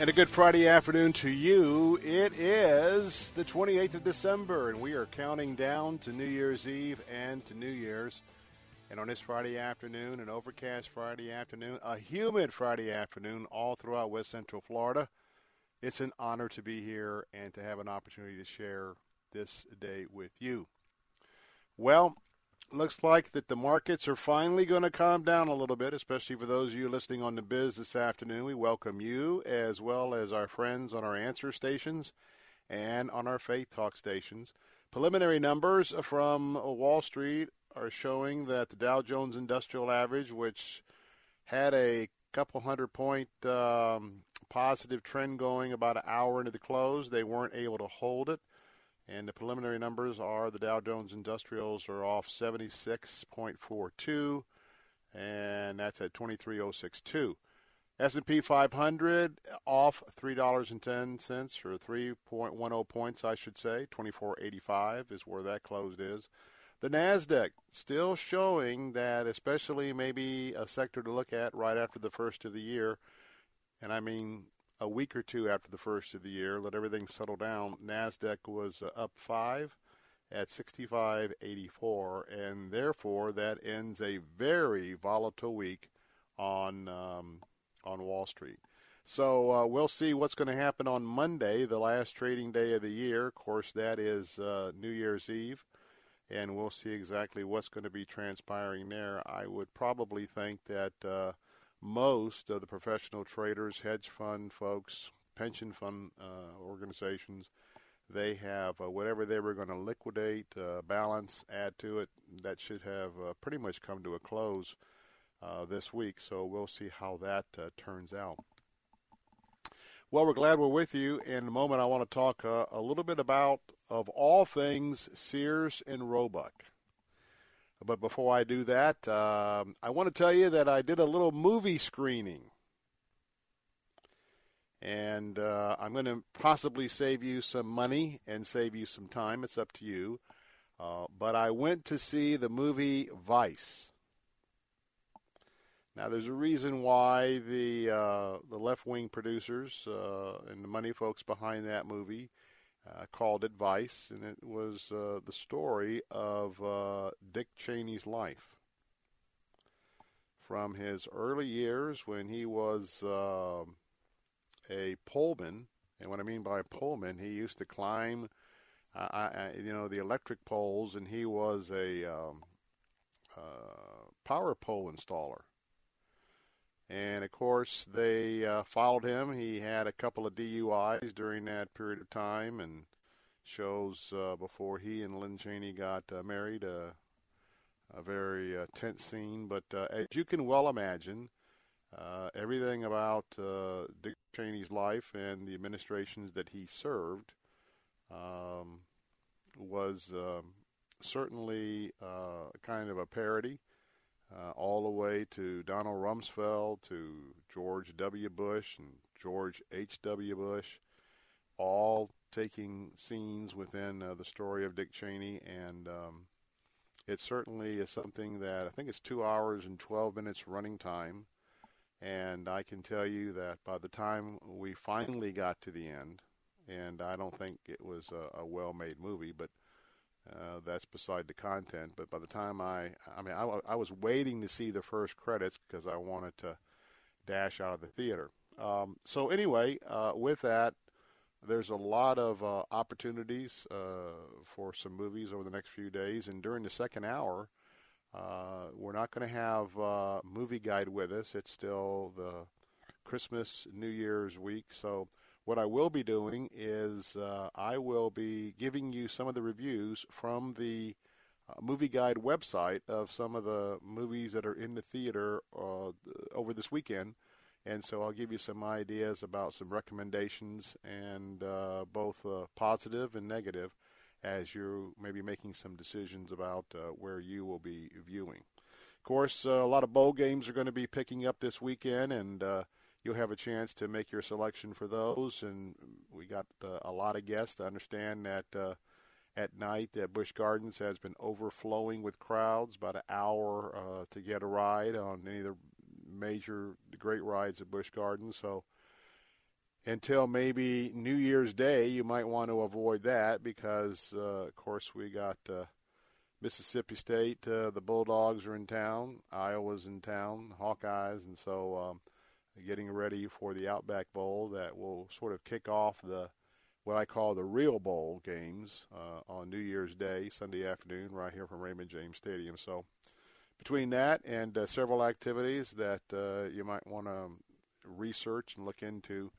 And a good Friday afternoon to you. It is the 28th of December, and we are counting down to New Year's Eve and to New Year's. And on this Friday afternoon, an overcast Friday afternoon, a humid Friday afternoon all throughout West Central Florida, it's an honor to be here and to have an opportunity to share this day with you. Well, looks like that the markets are finally going to calm down a little bit, especially for those of you listening on the biz this afternoon. We welcome you as well as our friends on our answer stations and on our Faith Talk stations. Preliminary numbers from Wall Street are showing that the Dow Jones Industrial Average, which had a couple hundred point um, positive trend going about an hour into the close, they weren't able to hold it. And the preliminary numbers are the Dow Jones Industrials are off 76.42, and that's at 23.062. S&P 500 off $3.10 or 3.10 points, I should say. 24.85 is where that closed is. The NASDAQ still showing that, especially maybe a sector to look at right after the first of the year, and I mean a week or two after the first of the year, let everything settle down. NASDAQ was uh, up five at 65.84, and therefore that ends a very volatile week on um, on Wall Street. So uh, we'll see what's going to happen on Monday, the last trading day of the year. Of course, that is uh, New Year's Eve and we'll see exactly what's going to be transpiring there. I would probably think that uh, most of the professional traders, hedge fund folks, pension fund uh, organizations, they have uh, whatever they were going to liquidate, uh, balance, add to it. That should have uh, pretty much come to a close uh, this week. So we'll see how that turns out. Well, we're glad we're with you. In a moment, I want to talk uh, a little bit about, of all things, Sears and Roebuck. But before I do that, uh, I want to tell you that I did a little movie screening. And uh, I'm going to possibly save you some money and save you some time. It's up to you. Uh, but I went to see the movie Vice. Now, there's a reason why the uh, the left wing producers uh, and the money folks behind that movie uh, called Advice, and it was uh, the story of uh, Dick Cheney's life from his early years when he was uh, a poleman. And what I mean by poleman, he used to climb, I, you know, the electric poles, and he was a um, power pole installer and of course, they uh, followed him. He had a couple of DUIs during that period of time, and shows uh, before he and Lynn Cheney got uh, married. Uh, a very uh, tense scene, but uh, as you can well imagine, everything about Dick Cheney's life and the administrations that he served um, was um, certainly kind of a parody uh, all the way to Donald Rumsfeld, to George W. Bush, and George H.W. Bush, all taking scenes within uh, the story of Dick Cheney. And um, it certainly is something that I think it's two hours and 12 minutes running time. And I can tell you that by the time we finally got to the end, and I don't think it was a, a well-made movie, but uh, that's beside the content. But by the time I, I mean, I, I, was waiting to see the first credits because I wanted to dash out of the theater. Um, so anyway, uh, with that, there's a lot of uh, opportunities uh, for some movies over the next few days, and during the second hour, uh, we're not going to have uh, movie guide with us. It's still the Christmas New Year's week, so what I will be doing is uh, I will be giving you some of the reviews from the uh, movie guide website of some of the movies that are in the theater uh, over this weekend. And so I'll give you some ideas about some recommendations and uh, both uh, positive and negative as you're maybe making some decisions about uh, where you will be viewing. Of course, a lot of bowl games are going to be picking up this weekend, and you'll have a chance to make your selection for those. And we got uh, a lot of guests to understand that uh, at night that Busch Gardens has been overflowing with crowds, about an hour uh, to get a ride on any of the major great rides at Busch Gardens. So until maybe New Year's Day, you might want to avoid that because, uh, of course, we got. Uh, Mississippi State, uh, the Bulldogs are in town. Iowa's in town, Hawkeyes, and so um, getting ready for the Outback Bowl that will sort of kick off the what I call the real bowl games uh, on New Year's Day, Sunday afternoon, right here from Raymond James Stadium. So between that and uh, several activities that uh, you might want to research and look into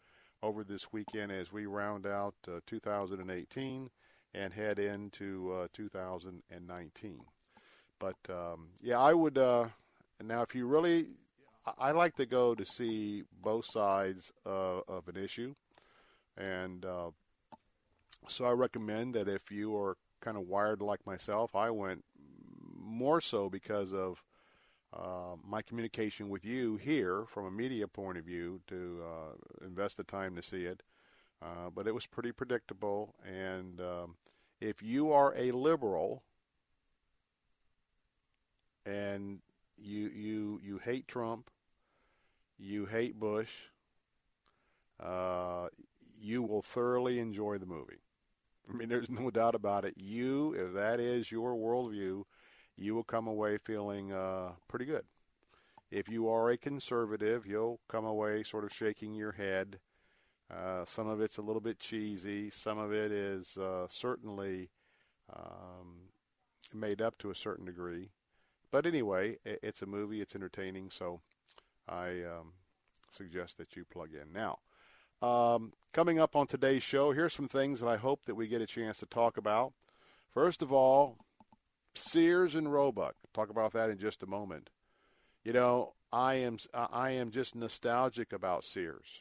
over this weekend as we round out uh, 2018 and head into uh, 2019. But um, yeah, I would. Uh, now, if you really I like to go to see both sides uh, of an issue, and uh, so I recommend that if you are kind of wired like myself, I went more so because of uh, my communication with you here from a media point of view to uh, invest the time to see it. Uh, but it was pretty predictable, and um, if you are a liberal and you you you hate Trump, you hate Bush, uh, you will thoroughly enjoy the movie. I mean, there's no doubt about it. You, if that is your worldview, you will come away feeling uh, pretty good. If you are a conservative, you'll come away sort of shaking your head. Uh, some of it's a little bit cheesy. Some of it is uh, certainly um, made up to a certain degree. But anyway, it's a movie. It's entertaining. So I um, suggest that you plug in now. Um, coming up on today's show, here's some things that I hope that we get a chance to talk about. First of all, Sears and Roebuck. Talk about that in just a moment. You know, I am I am just nostalgic about Sears.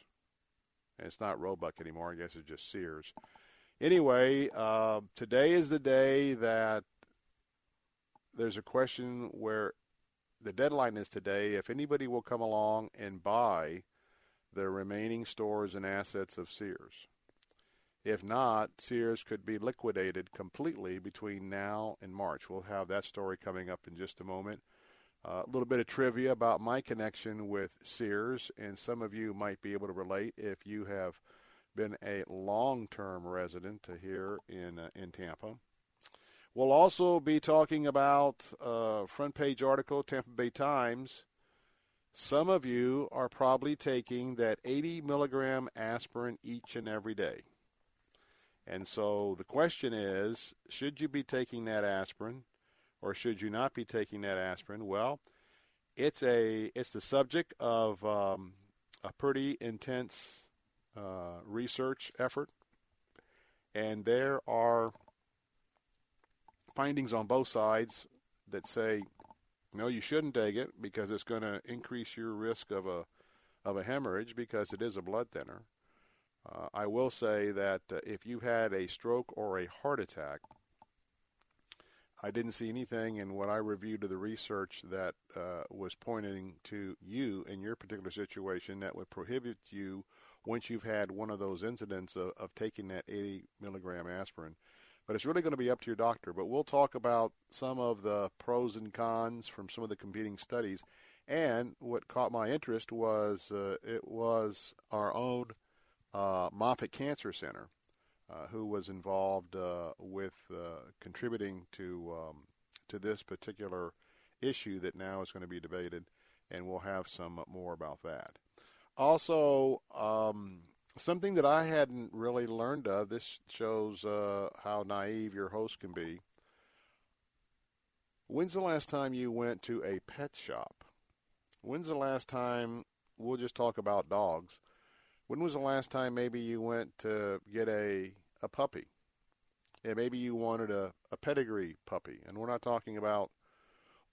And it's not Roebuck anymore. I guess it's just Sears. Anyway, uh, today is the day that there's a question where the deadline is today. If anybody will come along and buy the remaining stores and assets of Sears. If not, Sears could be liquidated completely between now and March. We'll have that story coming up in just a moment. Uh, a little bit of trivia about my connection with Sears, and some of you might be able to relate if you have been a long-term resident here in uh, in Tampa. We'll also be talking about a front page article, Tampa Bay Times. Some of you are probably taking that 80 milligram aspirin each and every day. And so the question is should you be taking that aspirin or should you not be taking that aspirin? Well, it's a it's the subject of um, a pretty intense uh, research effort, and there are findings on both sides that say no, you shouldn't take it because it's going to increase your risk of a of a hemorrhage because it is a blood thinner. Uh, I will say that uh, if you had a stroke or a heart attack, I didn't see anything in what I reviewed of the research that uh, was pointing to you in your particular situation that would prohibit you once you've had one of those incidents of, of taking that 80 milligram aspirin. But it's really going to be up to your doctor. But we'll talk about some of the pros and cons from some of the competing studies. And what caught my interest was uh, it was our own uh, Moffitt Cancer Center uh, who was involved uh, with uh, contributing to um, to this particular issue that now is going to be debated, and we'll have some more about that. Also, um, something that I hadn't really learned of. This shows uh, how naive your host can be. When's the last time you went to a pet shop? When's the last time? We'll just talk about dogs. When was the last time maybe you went to get a a puppy. And maybe you wanted a, a pedigree puppy. And we're not talking about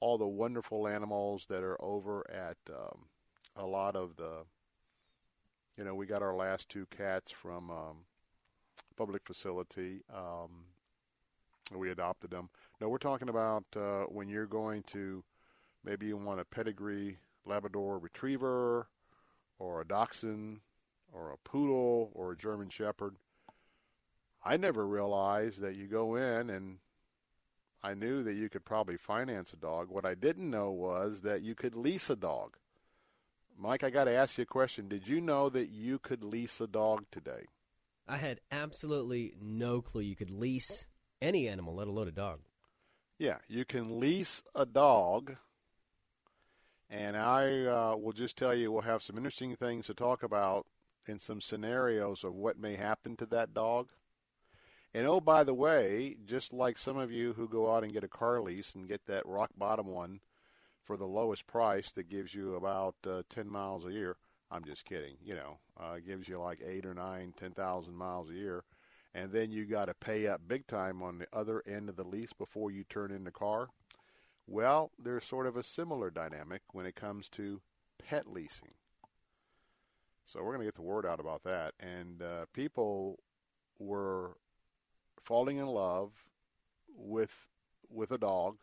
all the wonderful animals that are over at um, a lot of the, you know, we got our last two cats from um, public facility. Um, we adopted them. No, we're talking about uh, when you're going to, maybe you want a pedigree Labrador Retriever, or a Dachshund, or a Poodle, or a German Shepherd. I never realized that you go in and I knew that you could probably finance a dog. What I didn't know was that you could lease a dog. Mike, I got to ask you a question. Did you know that you could lease a dog today? I had absolutely no clue you could lease any animal, let alone a dog. Yeah, you can lease a dog. And I uh, will just tell you, we'll have some interesting things to talk about in some scenarios of what may happen to that dog. And oh, by the way, just like some of you who go out and get a car lease and get that rock bottom one for the lowest price that gives you about uh, 10 miles a year, I'm just kidding, you know, uh, gives you like eight or nine, 10,000 miles a year. And then you got to pay up big time on the other end of the lease before you turn in the car. Well, there's sort of a similar dynamic when it comes to pet leasing. So we're going to get the word out about that. And uh, people were falling in love with with a dog.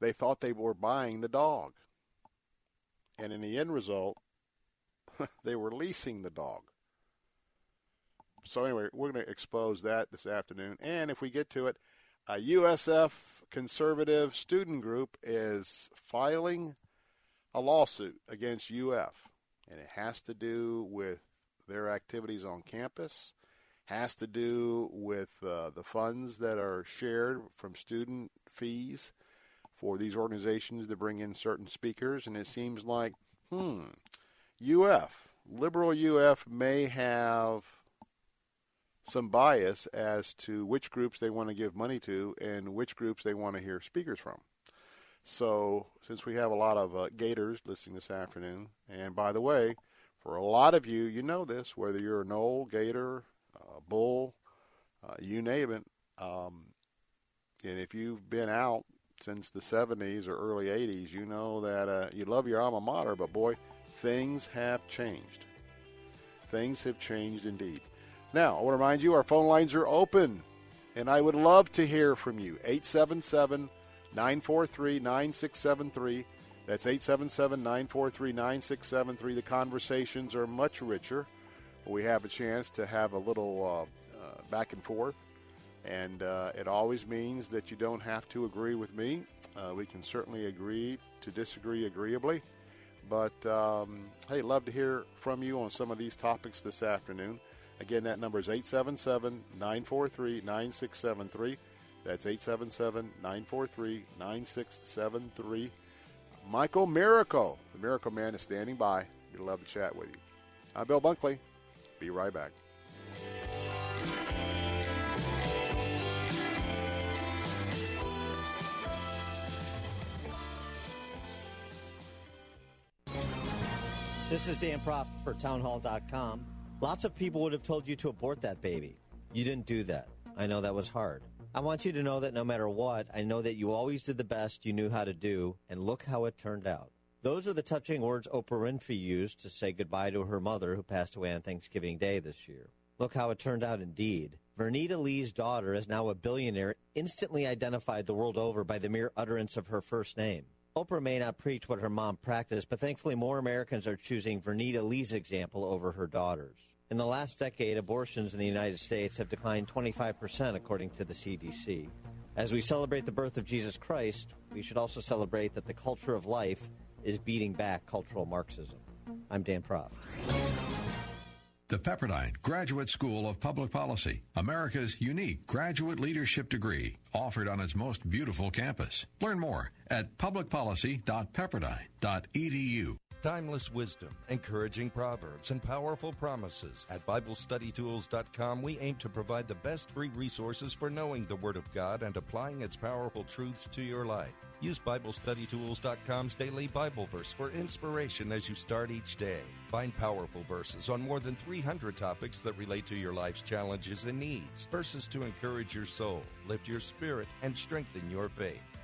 They thought they were buying the dog. And in the end result, they were leasing the dog. So anyway, we're going to expose that this afternoon. And if we get to it, a USF conservative student group is filing a lawsuit against UF. And it has to do with their activities on campus has to do with uh, the funds that are shared from student fees for these organizations to bring in certain speakers. And it seems like, hmm, UF, liberal UF may have some bias as to which groups they want to give money to and which groups they want to hear speakers from. So, since we have a lot of uh, Gators listening this afternoon, and by the way, for a lot of you, you know this, whether you're an old Gator, uh, bull, uh, you name it. Um, and if you've been out since the 70s or early 80s, you know that uh, you love your alma mater, but boy, things have changed. Things have changed indeed. Now, I want to remind you our phone lines are open, and I would love to hear from you. 877 943 9673. That's 877 943 9673. The conversations are much richer we have a chance to have a little uh, uh, back and forth. And uh, it always means that you don't have to agree with me. Uh, we can certainly agree to disagree agreeably. But um, hey, love to hear from you on some of these topics this afternoon. Again, that number is 877 943 9673. That's 877 943 9673. Michael Miracle, the Miracle Man, is standing by. We'd love to chat with you. I'm Bill Bunkley. Be right back. This is Dan Proft for townhall.com. Lots of people would have told you to abort that baby. You didn't do that. I know that was hard. I want you to know that no matter what, I know that you always did the best you knew how to do, and look how it turned out. Those are the touching words Oprah Winfrey used to say goodbye to her mother who passed away on Thanksgiving Day this year. Look how it turned out indeed. Vernita Lee's daughter is now a billionaire, instantly identified the world over by the mere utterance of her first name. Oprah may not preach what her mom practiced, but thankfully more Americans are choosing Vernita Lee's example over her daughter's. In the last decade, abortions in the United States have declined 25%, according to the CDC. As we celebrate the birth of Jesus Christ, we should also celebrate that the culture of life is beating back cultural Marxism. I'm Dan Proft. The Pepperdine Graduate School of Public Policy, America's unique graduate leadership degree, offered on its most beautiful campus. Learn more at publicpolicy.pepperdine.edu. Timeless wisdom, encouraging proverbs, and powerful promises. At BibleStudyTools.com, we aim to provide the best free resources for knowing the Word of God and applying its powerful truths to your life. Use BibleStudyTools.com's daily Bible verse for inspiration as you start each day. Find powerful verses on more than 300 topics that relate to your life's challenges and needs. Verses to encourage your soul, lift your spirit, and strengthen your faith.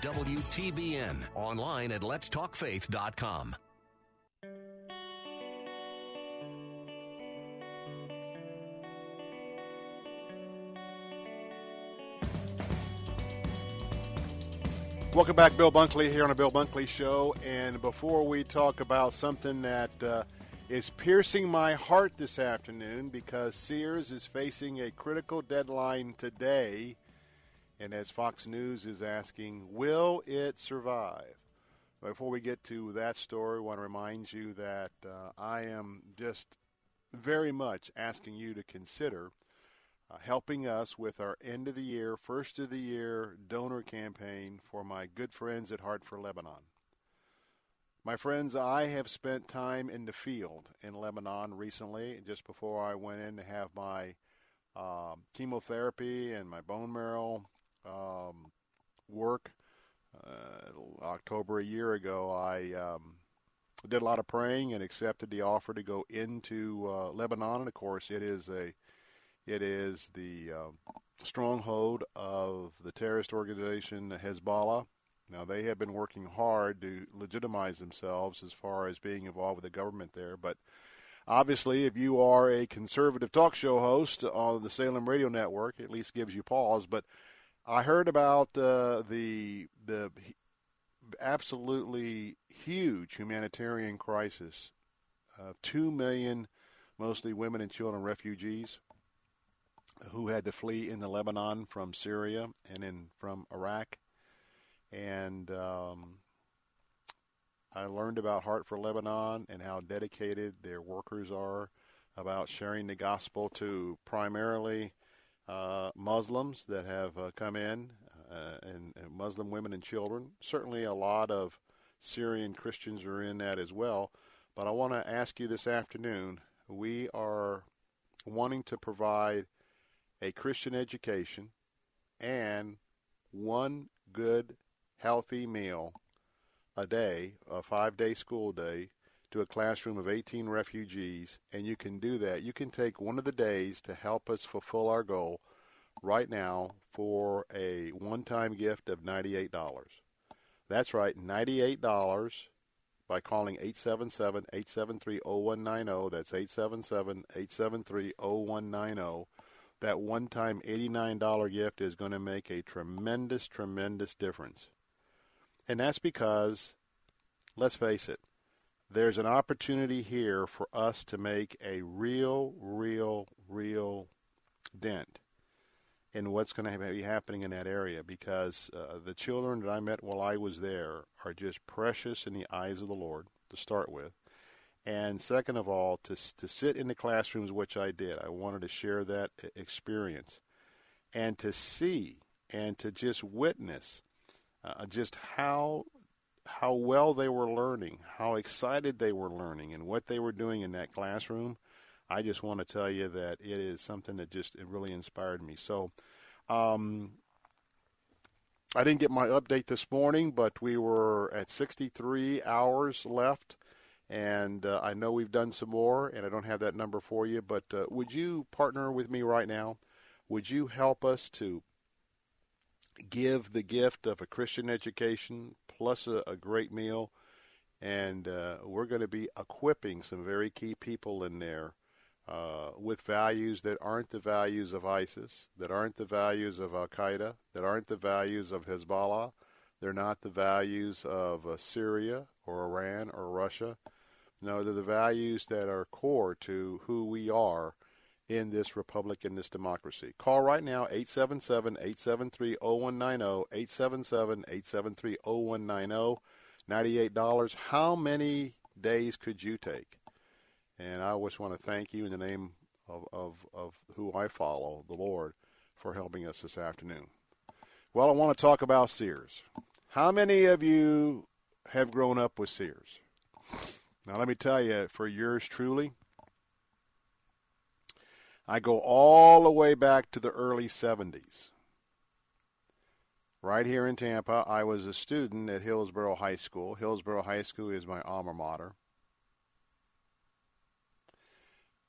WTBN. Online at letstalkfaith.com. Welcome back, Bill Bunkley here on the Bill Bunkley Show. And before we talk about something that uh, is piercing my heart this afternoon, because Sears is facing a critical deadline today, and as Fox News is asking, will it survive? Before we get to that story, I want to remind you that uh, I am just very much asking you to consider uh, helping us with our end of the year, first of the year donor campaign for my good friends at Heart for Lebanon. My friends, I have spent time in the field in Lebanon recently, just before I went in to have my uh, chemotherapy and my bone marrow um, work. Uh, October a year ago, I um, did a lot of praying and accepted the offer to go into uh, Lebanon. And of course, it is a it is the uh, stronghold of the terrorist organization Hezbollah. Now, they have been working hard to legitimize themselves as far as being involved with the government there. But obviously, if you are a conservative talk show host on the Salem Radio Network, it at least gives you pause. But I heard about uh, the the absolutely huge humanitarian crisis of two million, mostly women and children refugees who had to flee in the Lebanon from Syria and in from Iraq. And um, I learned about Heart for Lebanon and how dedicated their workers are about sharing the gospel to primarily Muslims that have uh, come in uh, and, and Muslim women and children. Certainly, a lot of Syrian Christians are in that as well. But I want to ask you this afternoon we are wanting to provide a Christian education, and one good, healthy meal a day, a five day school day, to a classroom of 18 refugees, and you can do that. You can take one of the days to help us fulfill our goal right now for a one time gift of $98. That's right, $98 by calling 877 873 0190. That's 877 873 0190 that one time $89 gift is going to make a tremendous, tremendous difference. And that's because, let's face it, there's an opportunity here for us to make a real, real, real dent in what's going to be happening in that area because uh, the children that I met while I was there are just precious in the eyes of the Lord to start with and second of all, to to sit in the classrooms, which I did. I wanted to share that experience, and to see and to just witness uh, just how how well they were learning, how excited they were learning, and what they were doing in that classroom. I just want to tell you that it is something that just it really inspired me. So, um, I didn't get my update this morning, but we were at 63 hours left, and uh, I know we've done some more, and I don't have that number for you. But uh, would you partner with me right now? Would you help us to give the gift of a Christian education plus a, a great meal? And uh, we're going to be equipping some very key people in there uh, with values that aren't the values of ISIS, that aren't the values of Al Qaeda, that aren't the values of Hezbollah. They're not the values of uh, Syria or Iran or Russia. No, they're the values that are core to who we are in this republic, in this democracy. Call right now, 877-873-0190, 877-873-0190, $98. How many days could you take? And I just want to thank you in the name of, of, of who I follow, the Lord, for helping us this afternoon. Well, I want to talk about Sears. How many of you have grown up with Sears? Now, let me tell you, for yours truly, I go all the way back to the early 70s. Right here in Tampa, I was a student at Hillsborough High School. Hillsborough High School is my alma mater.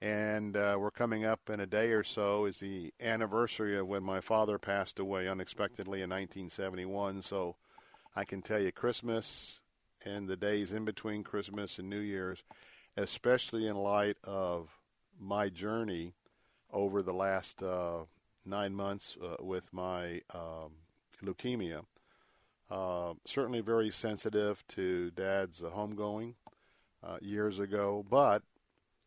And uh, we're coming up in a day or so is the anniversary of when my father passed away unexpectedly in 1971. So I can tell you Christmas and the days in between Christmas and New Year's, especially in light of my journey over the last uh, nine months uh, with my um, leukemia. Uh, certainly very sensitive to Dad's homegoing uh, years ago, but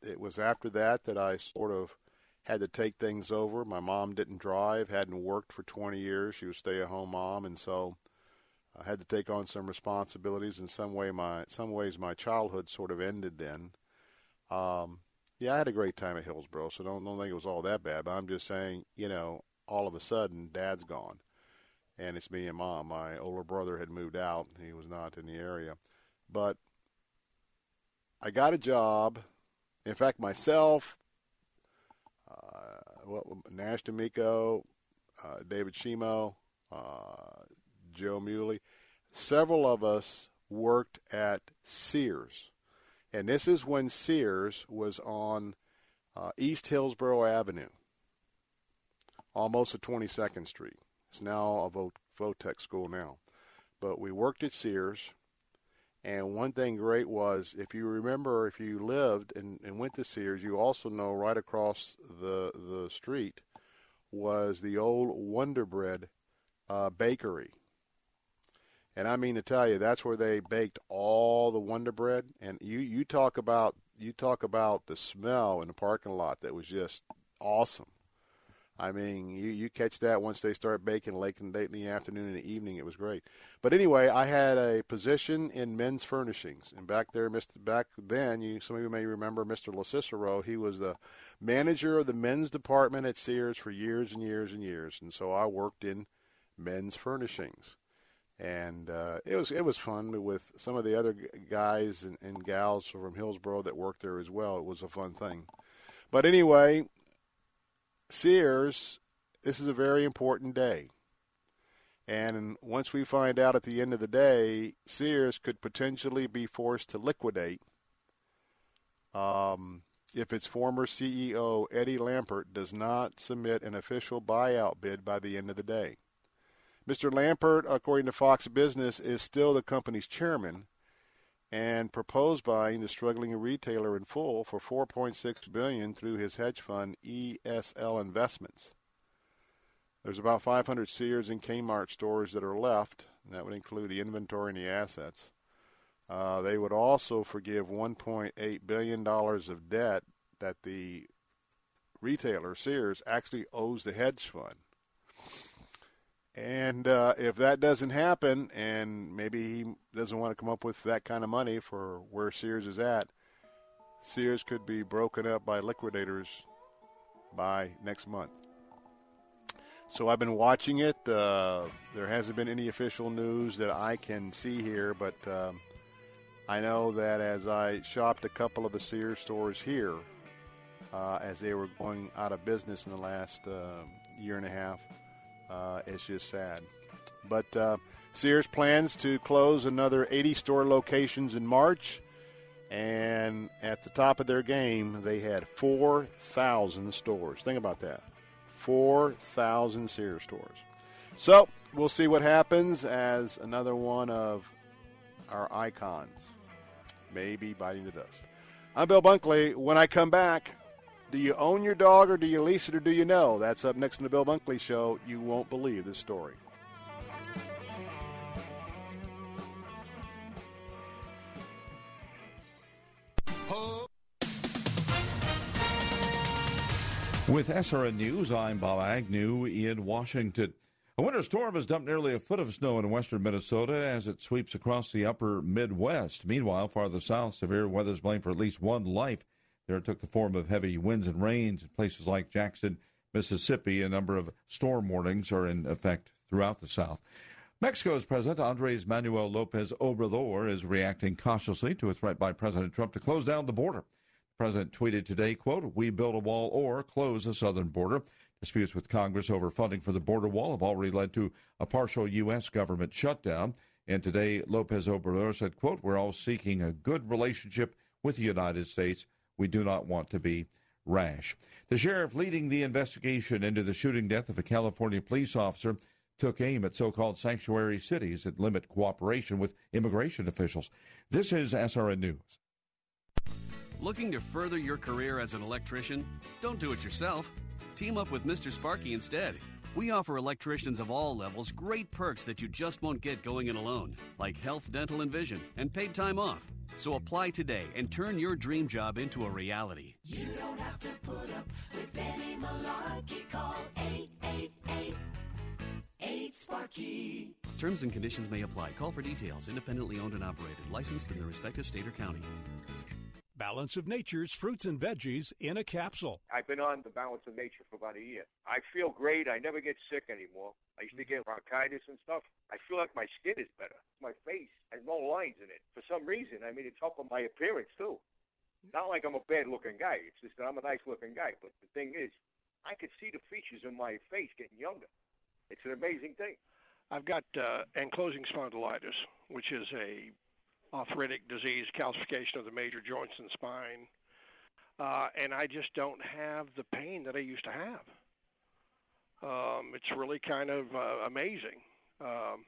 it was after that that I sort of had to take things over. My mom didn't drive, hadn't worked for 20 years. She was stay-at-home mom, and so I had to take on some responsibilities. In some way, my some ways, my childhood sort of ended then. Um, yeah, I had a great time at Hillsborough, so don't don't think it was all that bad. But I'm just saying, you know, all of a sudden, Dad's gone, and it's me and Mom. My older brother had moved out; he was not in the area, but I got a job in fact, myself, uh, Nash D'Amico, uh, David Shimo, uh, Joe Muley, several of us worked at Sears. And this is when Sears was on uh, East Hillsborough Avenue, almost at 22nd Street. It's now a Votech school now. But we worked at Sears and one thing great was, if you remember, if you lived and, and went to Sears, you also know right across the the street was the old Wonder Bread uh, bakery. And I mean to tell you, that's where they baked all the Wonder Bread. And you, you talk about you talk about the smell in the parking lot that was just awesome. I mean, you, you catch that once they start baking late in, late in the afternoon and the evening. It was great. But anyway, I had a position in men's furnishings, and back there, Mr. Back then, you some of you may remember Mr. LaCicero. He was the manager of the men's department at Sears for years and years and years, and so I worked in men's furnishings, and uh, it was it was fun with some of the other guys and, and gals from Hillsborough that worked there as well. It was a fun thing. But anyway, Sears, this is a very important day. And once we find out at the end of the day, Sears could potentially be forced to liquidate um, if its former CEO, Eddie Lampert, does not submit an official buyout bid by the end of the day. Mr. Lampert, according to Fox Business, is still the company's chairman and proposed buying the struggling retailer in full for 4.6 billion through his hedge fund ESL Investments. There's about 500 Sears and Kmart stores that are left. that would include the inventory and the assets. Uh, they would also forgive 1.8 billion dollars of debt that the retailer Sears actually owes the hedge fund. And uh, if that doesn't happen, and maybe he doesn't want to come up with that kind of money for where Sears is at, Sears could be broken up by liquidators by next month. So I've been watching it. Uh, there hasn't been any official news that I can see here, but um, I know that as I shopped a couple of the Sears stores here, uh, as they were going out of business in the last uh, year and a half. Uh, it's just sad. But uh, Sears plans to close another 80 store locations in March. And at the top of their game, they had 4,000 stores. Think about that 4,000 Sears stores. So we'll see what happens as another one of our icons maybe biting the dust. I'm Bill Bunkley. When I come back, do you own your dog or do you lease it or do you know? That's up next in the Bill Bunkley Show. You won't believe this story. With SRN News, I'm Bob Agnew in Washington. A winter storm has dumped nearly a foot of snow in western Minnesota as it sweeps across the upper Midwest. Meanwhile, farther south, severe weather is blamed for at least one life. There it took the form of heavy winds and rains in places like Jackson, Mississippi. A number of storm warnings are in effect throughout the South. Mexico's President Andres Manuel Lopez Obrador is reacting cautiously to a threat by President Trump to close down the border. The president tweeted today, quote, we build a wall or close the southern border. Disputes with Congress over funding for the border wall have already led to a partial U.S. government shutdown. And today, Lopez Obrador said, quote, we're all seeking a good relationship with the United States. We do not want to be rash. The sheriff leading the investigation into the shooting death of a California police officer took aim at so-called sanctuary cities that limit cooperation with immigration officials. This is SRN News. Looking to further your career as an electrician? Don't do it yourself. Team up with Mr. Sparky instead. We offer electricians of all levels great perks that you just won't get going it alone, like health, dental, and vision, and paid time off. So apply today and turn your dream job into a reality. You don't have to put up with any malarkey. Call 888 8 Sparky. Terms and conditions may apply. Call for details. Independently owned and operated. Licensed in the respective state or county. Balance of Nature's fruits and veggies in a capsule. I've been on the Balance of Nature for about a year. I feel great. I never get sick anymore. I used to get bronchitis and stuff. I feel like my skin is better. My face has no lines in it. For some reason, I mean, it's helping my appearance too. Not like I'm a bad looking guy. It's just that I'm a nice looking guy. But the thing is, I could see the features in my face getting younger. It's an amazing thing. I've got uh, ankylosing spondylitis, which is a arthritic disease, calcification of the major joints and spine, uh, and I just don't have the pain that I used to have. Um, it's really kind of uh, amazing. Um,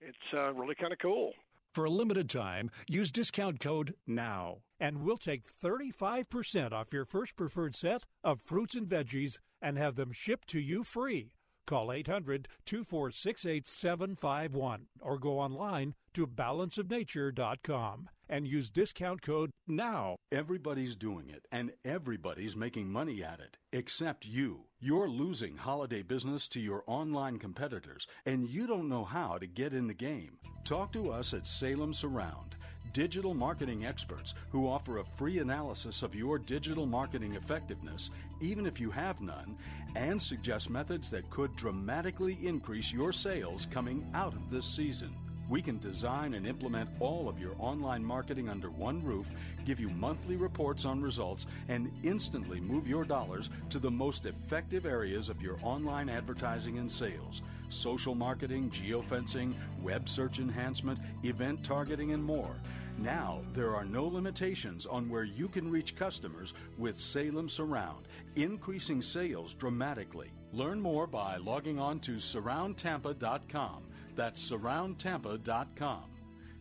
it's uh, really kind of cool. For a limited time, use discount code NOW, and we'll take 35% off your first preferred set of fruits and veggies and have them shipped to you free. Call 800 246 8751 or go online to balanceofnature.com and use discount code NOW. Everybody's doing it and everybody's making money at it except you. You're losing holiday business to your online competitors and you don't know how to get in the game. Talk to us at Salem Surround digital marketing experts who offer a free analysis of your digital marketing effectiveness, even if you have none, and suggest methods that could dramatically increase your sales coming out of this season. We can design and implement all of your online marketing under one roof, give you monthly reports on results, and instantly move your dollars to the most effective areas of your online advertising and sales social marketing, geofencing, web search enhancement, event targeting, and more. Now, there are no limitations on where you can reach customers with Salem Surround, increasing sales dramatically. Learn more by logging on to surroundtampa.com. That's surroundtampa.com,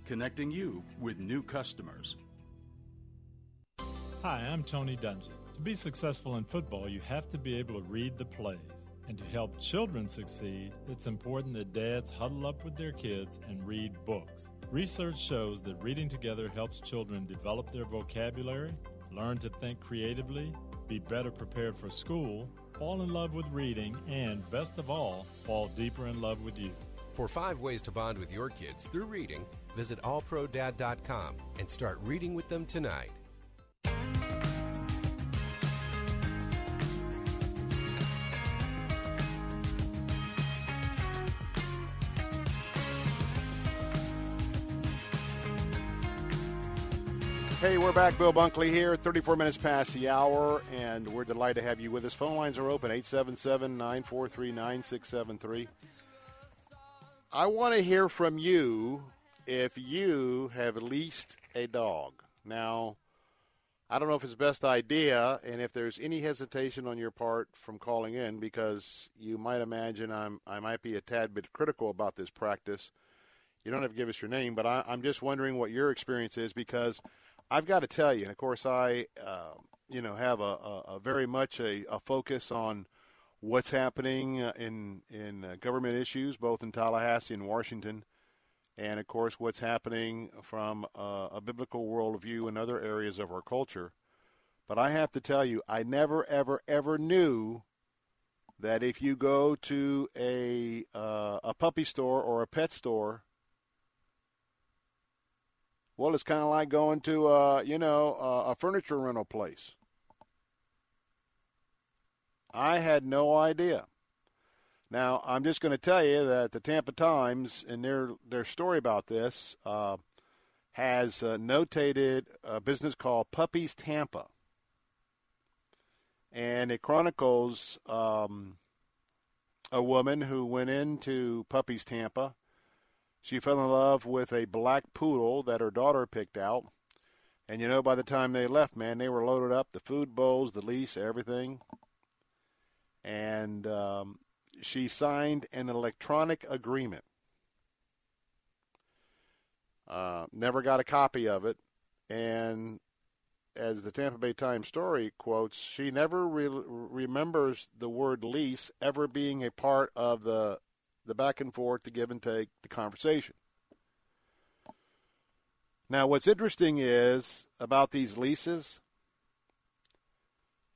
connecting you with new customers. Hi, I'm Tony Dungy. To be successful in football, you have to be able to read the plays. And to help children succeed, it's important that dads huddle up with their kids and read books. Research shows that reading together helps children develop their vocabulary, learn to think creatively, be better prepared for school, fall in love with reading, and, best of all, fall deeper in love with you. For five ways to bond with your kids through reading, visit allprodad.com and start reading with them tonight. Hey, we're back. Bill Bunkley here, 34 minutes past the hour, and we're delighted to have you with us. Phone lines are open, 877 943 9673. I want to hear from you if you have leased a dog. Now, I don't know if it's best idea, and if there's any hesitation on your part from calling in, because you might imagine I'm I might be a tad bit critical about this practice. You don't have to give us your name, but I, I'm just wondering what your experience is because I've got to tell you, and of course I, uh, you know, have a, a, a very much a, a, focus on what's happening uh, in in uh, government issues, both in Tallahassee and Washington and of course what's happening from uh, a biblical worldview in other areas of our culture. But I have to tell you, I never, ever, ever knew that if you go to a uh, a puppy store or a pet store, well, it's kind of like going to a, you know a furniture rental place. I had no idea. Now, I'm just going to tell you that the Tampa Times, in their, their story about this, uh, has uh, notated a business called Puppies Tampa. And it chronicles um, a woman who went into Puppies Tampa. She fell in love with a black poodle that her daughter picked out. And you know, by the time they left, man, they were loaded up the food bowls, the lease, everything. And um, she signed an electronic agreement. Uh, never got a copy of it, and as the Tampa Bay Times story quotes, she never re- remembers the word lease ever being a part of the the back and forth, the give and take, the conversation. Now, what's interesting is about these leases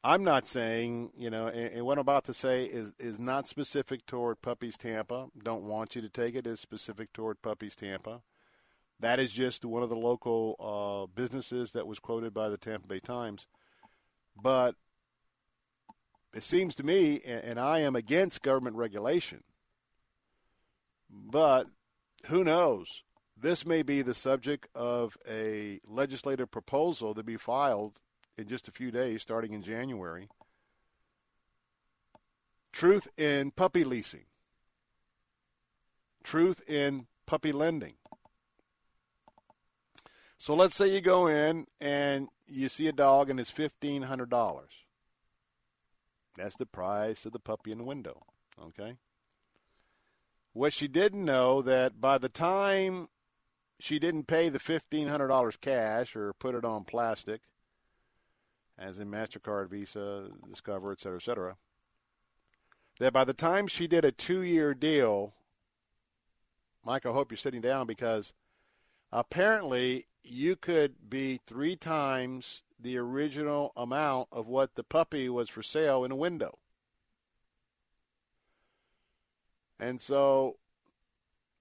I'm not saying, you know, and, and, what I'm about to say is is not specific toward Puppies Tampa. Don't want you to take it as specific toward Puppies Tampa. That is just one of the local uh, businesses that was quoted by the Tampa Bay Times. But it seems to me, and, and I am against government regulation, but who knows? This may be the subject of a legislative proposal to be filed in just a few days, starting in January. Truth in puppy leasing. Truth in puppy lending. So let's say you go in and you see a dog and it's fifteen hundred dollars. That's the price of the puppy in the window. Okay. What she didn't know that by the time she didn't pay the fifteen hundred dollars cash or put it on plastic, as in MasterCard, Visa, Discover, et cetera, et cetera, that by the time she did a two year deal, Mike, I hope you're sitting down because apparently you could be three times the original amount of what the puppy was for sale in a window. And so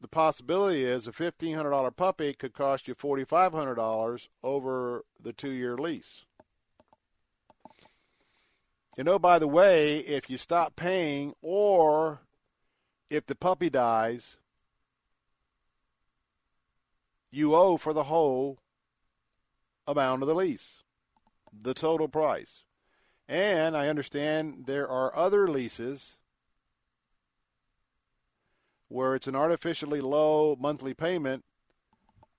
the possibility is a $1,500 puppy could cost you $4,500 over the two year lease. You know, by the way, if you stop paying or if the puppy dies, you owe for the whole amount of the lease, the total price. And I understand there are other leases where it's an artificially low monthly payment,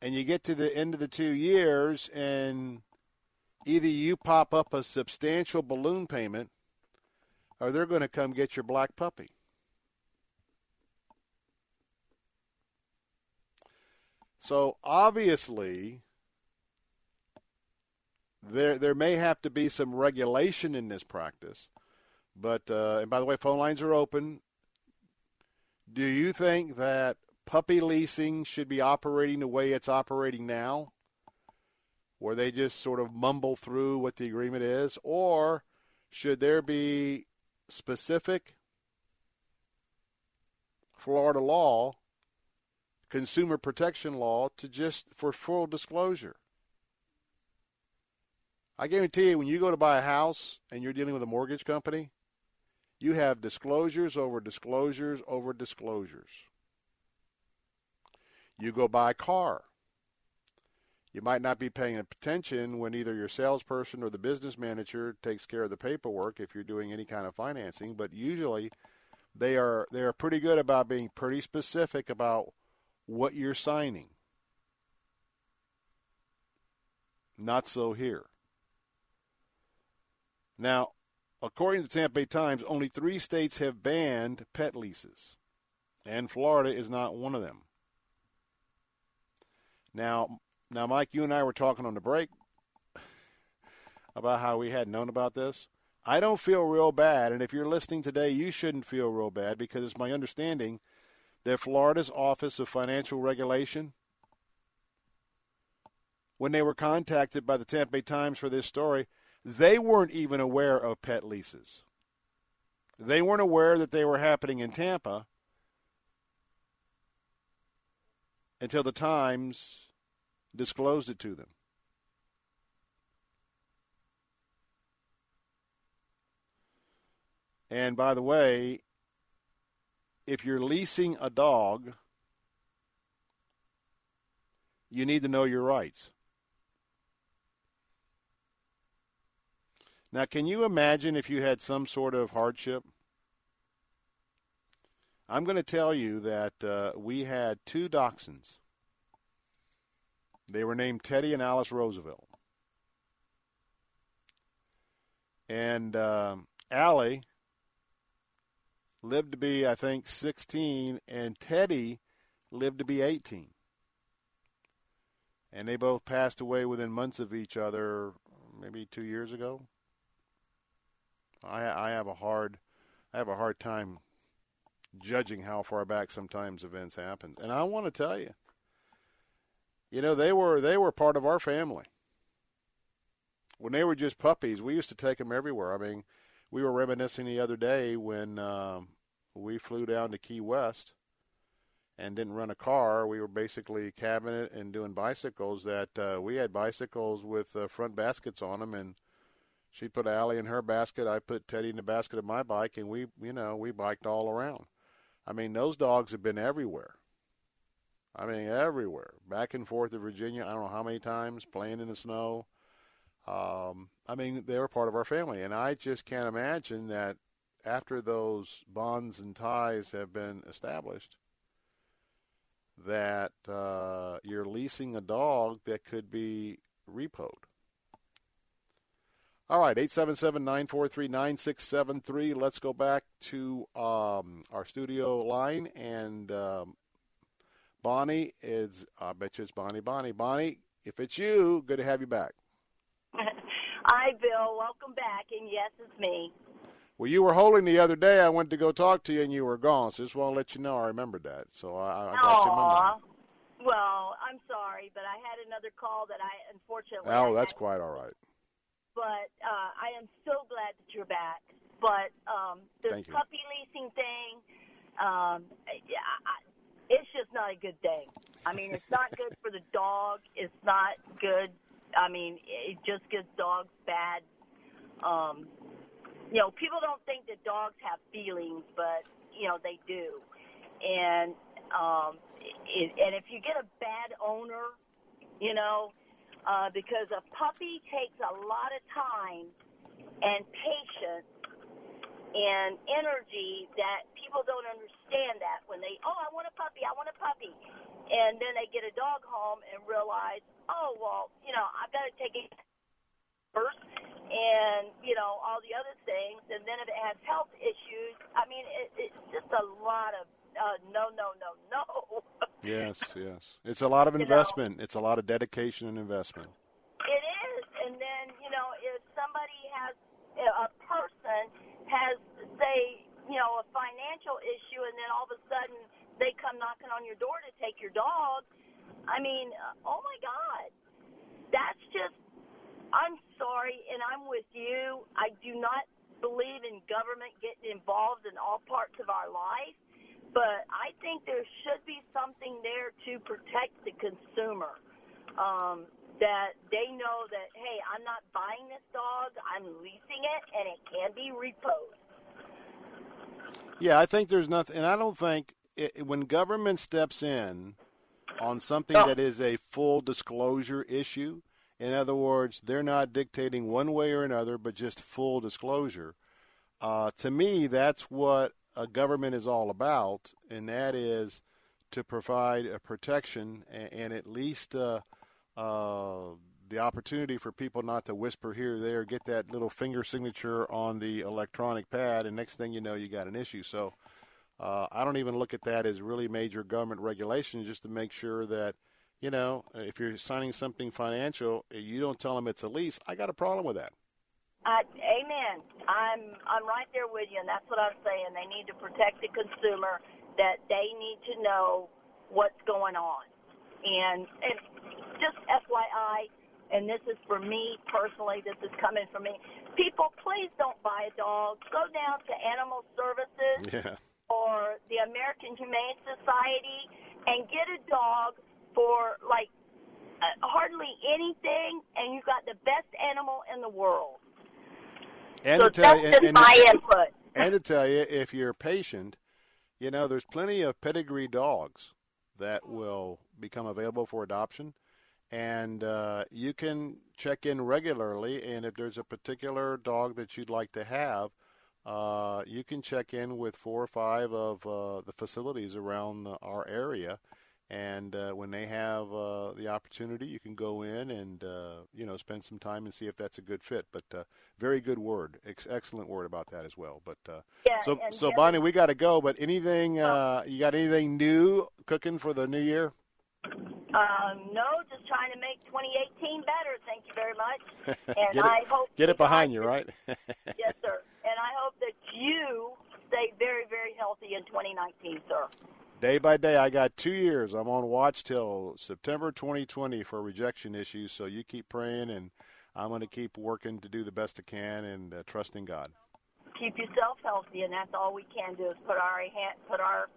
and you get to the end of the two years and either you pop up a substantial balloon payment or they're going to come get your black puppy. So obviously, there there may have to be some regulation in this practice. But uh, and by the way, phone lines are open. Do you think that puppy leasing should be operating the way it's operating now? where they just sort of mumble through what the agreement is? Or should there be specific Florida law, consumer protection law, to just for full disclosure? I guarantee you, when you go to buy a house and you're dealing with a mortgage company, you have disclosures over disclosures over disclosures. You go buy a car You might not be paying attention when either your salesperson or the business manager takes care of the paperwork if you're doing any kind of financing, but usually they are they are pretty good about being pretty specific about what you're signing. Not so here. Now, according to the Tampa Bay Times, only three states have banned pet leases, and Florida is not one of them. Now, now, Mike, you and I were talking on the break about how we hadn't known about this. I don't feel real bad, and if you're listening today, you shouldn't feel real bad because it's my understanding that Florida's Office of Financial Regulation, when they were contacted by the Tampa Bay Times for this story, they weren't even aware of pet leases. They weren't aware that they were happening in Tampa until the Times disclosed it to them. And by the way, if you're leasing a dog, you need to know your rights. Now, can you imagine if you had some sort of hardship? I'm going to tell you that uh, we had two dachshunds. They were named Teddy and Alice Roosevelt. And uh, Allie lived to be, I think, 16, and Teddy lived to be 18. And they both passed away within months of each other, maybe two years ago. I I have a hard I have a hard time judging how far back sometimes events happen. And I want to tell you, you know, they were they were part of our family. When they were just puppies, we used to take them everywhere. I mean, we were reminiscing the other day when um, we flew down to Key West and didn't run a car. We were basically cabinet and doing bicycles. That uh, we had bicycles with uh, front baskets on them, and she put Allie in her basket. I put Teddy in the basket of my bike, and we, you know, we biked all around. I mean, those dogs have been everywhere. I mean, everywhere, back and forth to Virginia. I don't know how many times playing in the snow. Um, I mean, they were part of our family, and I just can't imagine that after those bonds and ties have been established, that uh, you're leasing a dog that could be repoed. All right, 877 943 9673. Let's go back to um, our studio line. And um, Bonnie is, I bet you it's Bonnie. Bonnie, Bonnie, if it's you, good to have you back. Hi, Bill. Welcome back. And yes, it's me. Well, you were holding the other day. I went to go talk to you, and you were gone. So just want to let you know I remembered that. So I, I got you in my. Well, I'm sorry, but I had another call that I unfortunately. Oh, I that's quite all right. But uh, I am so glad that you're back. But um, you. puppy leasing thing, um, yeah, I, it's just not a good thing. I mean, it's not good for the dog. It's not good. I mean, it just gives dogs bad. Um, you know, people don't think that dogs have feelings, but you know they do. And um, it, and if you get a bad owner, you know, uh, because a puppy takes a lot of time and patience and energy that people don't understand that when they, oh, I want a puppy, I want a puppy. And then they get a dog home and realize, oh, well, you know, I've got to take it first and, you know, all the other things. And then if it has health issues, I mean, it, it's just a lot of uh, no, no, no, no. Yes, yes. It's a lot of You know. investment. It's a lot of dedication and investment. It is, and then you know, if somebody has a person has say you know a financial issue, and then all of a sudden they come knocking on your door to take your dog, I mean, oh my God, that's just. I'm sorry, and I'm with you. I do not believe in government getting involved in all parts of our life, but I think there should be something there to protect the consumer. Um, that they know that hey, I'm not buying this dog, I'm leasing it, and it can be repoed. Yeah, I think there's nothing, and I don't think it, when government steps in on something Oh. that is a full disclosure issue. In other words, they're not dictating one way or another, but just full disclosure. Uh, to me, that's what a government is all about, and that is to provide a protection and, and at least uh, uh, the opportunity for people not to whisper here or there, get that little finger signature on the electronic pad, and next thing you know, you got an issue. So uh, I don't even look at that as really major government regulation, just to make sure that, you know, if you're signing something financial, you don't tell them it's a lease. I got a problem with that. I, amen. I'm I'm right there with you, and that's what I'm saying. They need to protect the consumer. That they need to know what's going on. And and just FYI, and this is for me personally. This is coming from me. People, please don't buy a dog. Go down to Animal Services Yeah. or the American Humane Society and get a dog for like uh, hardly anything, and you got the best animal in the world. And so to tell you, just and, my input. and to tell you, if you're patient, you know, there's plenty of pedigree dogs that will become available for adoption. And uh, you can check in regularly. And if there's a particular dog that you'd like to have, uh, you can check in with four or five of uh, the facilities around the, our area. And uh, when they have uh, the opportunity, you can go in and uh, you know spend some time and see if that's a good fit. But uh, very good word, Ex- excellent word about that as well. But uh, Yeah, so so Bonnie, we got to go. But anything uh, you got anything new cooking for the new year? Um, no, just trying to make 2018 better. Thank you very much. And get it, I hope get it behind you, right? yes, sir. And I hope that you stay very, very healthy in 2019, sir. Day by day, I got two years. I'm on watch till September 2020 for rejection issues. So you keep praying, and I'm going to keep working to do the best I can and uh, trusting God. Keep yourself healthy, and that's all we can do is put our hand, put our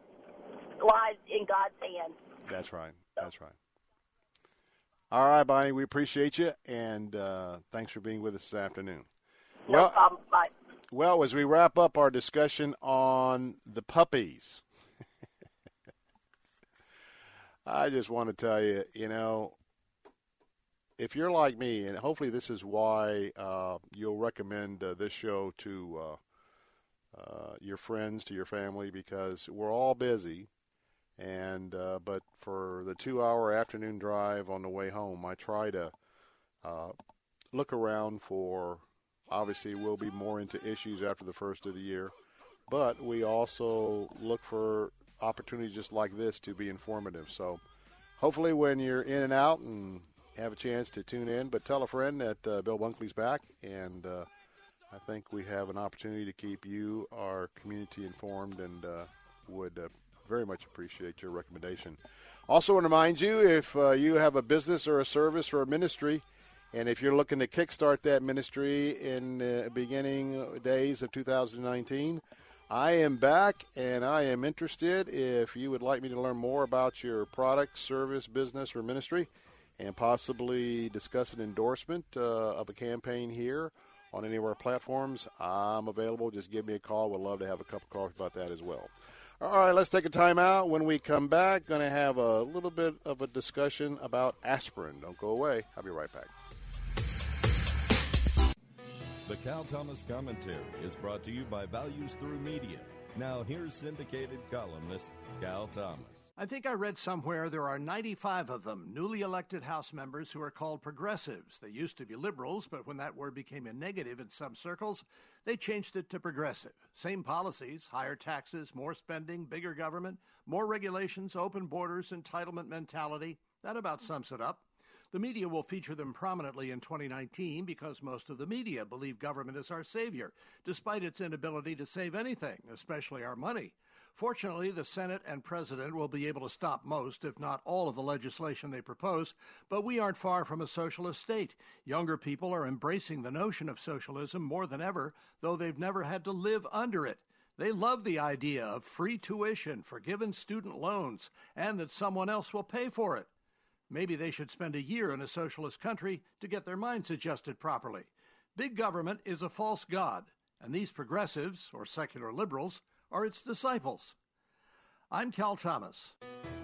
lives in God's hands. That's right. That's right. All right, Bonnie, we appreciate you, and uh, thanks for being with us this afternoon. No well, problem. Bye. well, as we wrap up our discussion on the puppies, I just want to tell you, you know, if you're like me, and hopefully this is why uh, you'll recommend uh, this show to uh, uh, your friends, to your family, because we're all busy. And uh, but for the two-hour afternoon drive on the way home, I try to uh, look around for. Obviously, we'll be more into issues after the first of the year, but we also look for opportunities just like this to be informative. So, hopefully, when you're in and out and have a chance to tune in, but tell a friend that uh, Bill Bunkley's back, and uh, I think we have an opportunity to keep you, our community, informed, and uh, would uh, very much appreciate your recommendation. Also, want to remind you if uh, you have a business or a service or a ministry, and if you're looking to kickstart that ministry in the beginning days of 2019, I am back and I am interested. If you would like me to learn more about your product, service, business, or ministry, and possibly discuss an endorsement uh, of a campaign here on any of our platforms, I'm available. Just give me a call. We'd love to have a cup of coffee about that as well. All right, let's take a time out. When we come back, going to have a little bit of a discussion about aspirin. Don't go away. I'll be right back. The Cal Thomas Commentary is brought to you by Values Through Media. Now, here's syndicated columnist Cal Thomas. I think I read somewhere there are 95 of them, newly elected House members who are called progressives. They used to be liberals, but when that word became a negative in some circles, they changed it to progressive. Same policies higher taxes, more spending, bigger government, more regulations, open borders, entitlement mentality. That about sums it up. The media will feature them prominently in 2019 because most of the media believe government is our savior, despite its inability to save anything, especially our money. Fortunately, the Senate and President will be able to stop most, if not all, of the legislation they propose, but we aren't far from a socialist state. Younger people are embracing the notion of socialism more than ever, though they've never had to live under it. They love the idea of free tuition, forgiven student loans, and that someone else will pay for it. Maybe they should spend a year in a socialist country to get their minds adjusted properly. Big government is a false god, and these progressives, or secular liberals, are its disciples. I'm Cal Thomas.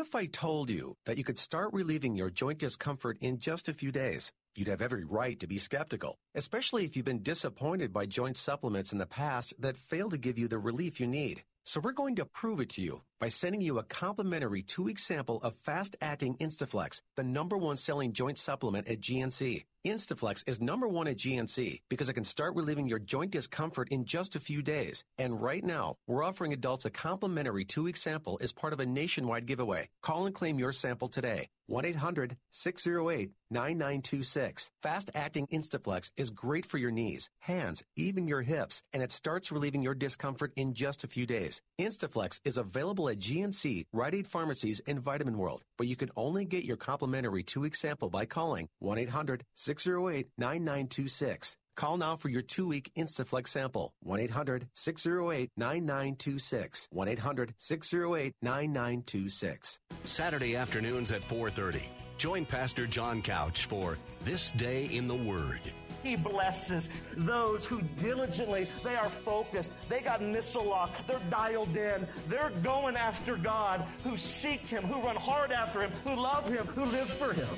if I told you that you could start relieving your joint discomfort in just a few days? You'd have every right to be skeptical, especially if you've been disappointed by joint supplements in the past that fail to give you the relief you need. So we're going to prove it to you by sending you a complimentary two-week sample of fast-acting Instaflex, the number one selling joint supplement at GNC. Instaflex is number one at GNC because it can start relieving your joint discomfort in just a few days. And right now, we're offering adults a complimentary two-week sample as part of a nationwide giveaway. Call and claim your sample today. 1-800-608-9926. Fast-acting Instaflex is great for your knees, hands, even your hips, and it starts relieving your discomfort in just a few days. Instaflex is available at GNC, Rite Aid Pharmacies, and Vitamin World, but you can only get your complimentary two-week sample by calling 1-800-608-9926. Call now for your two-week Instaflex sample. 1-800-608-9926. 1-800-608-9926. Saturday afternoons at 4:30. Join Pastor John Couch for This Day in the Word. He blesses those who diligently, they are focused, they got missile lock, they're dialed in, they're going after God, who seek Him, who run hard after Him, who love Him, who live for Him.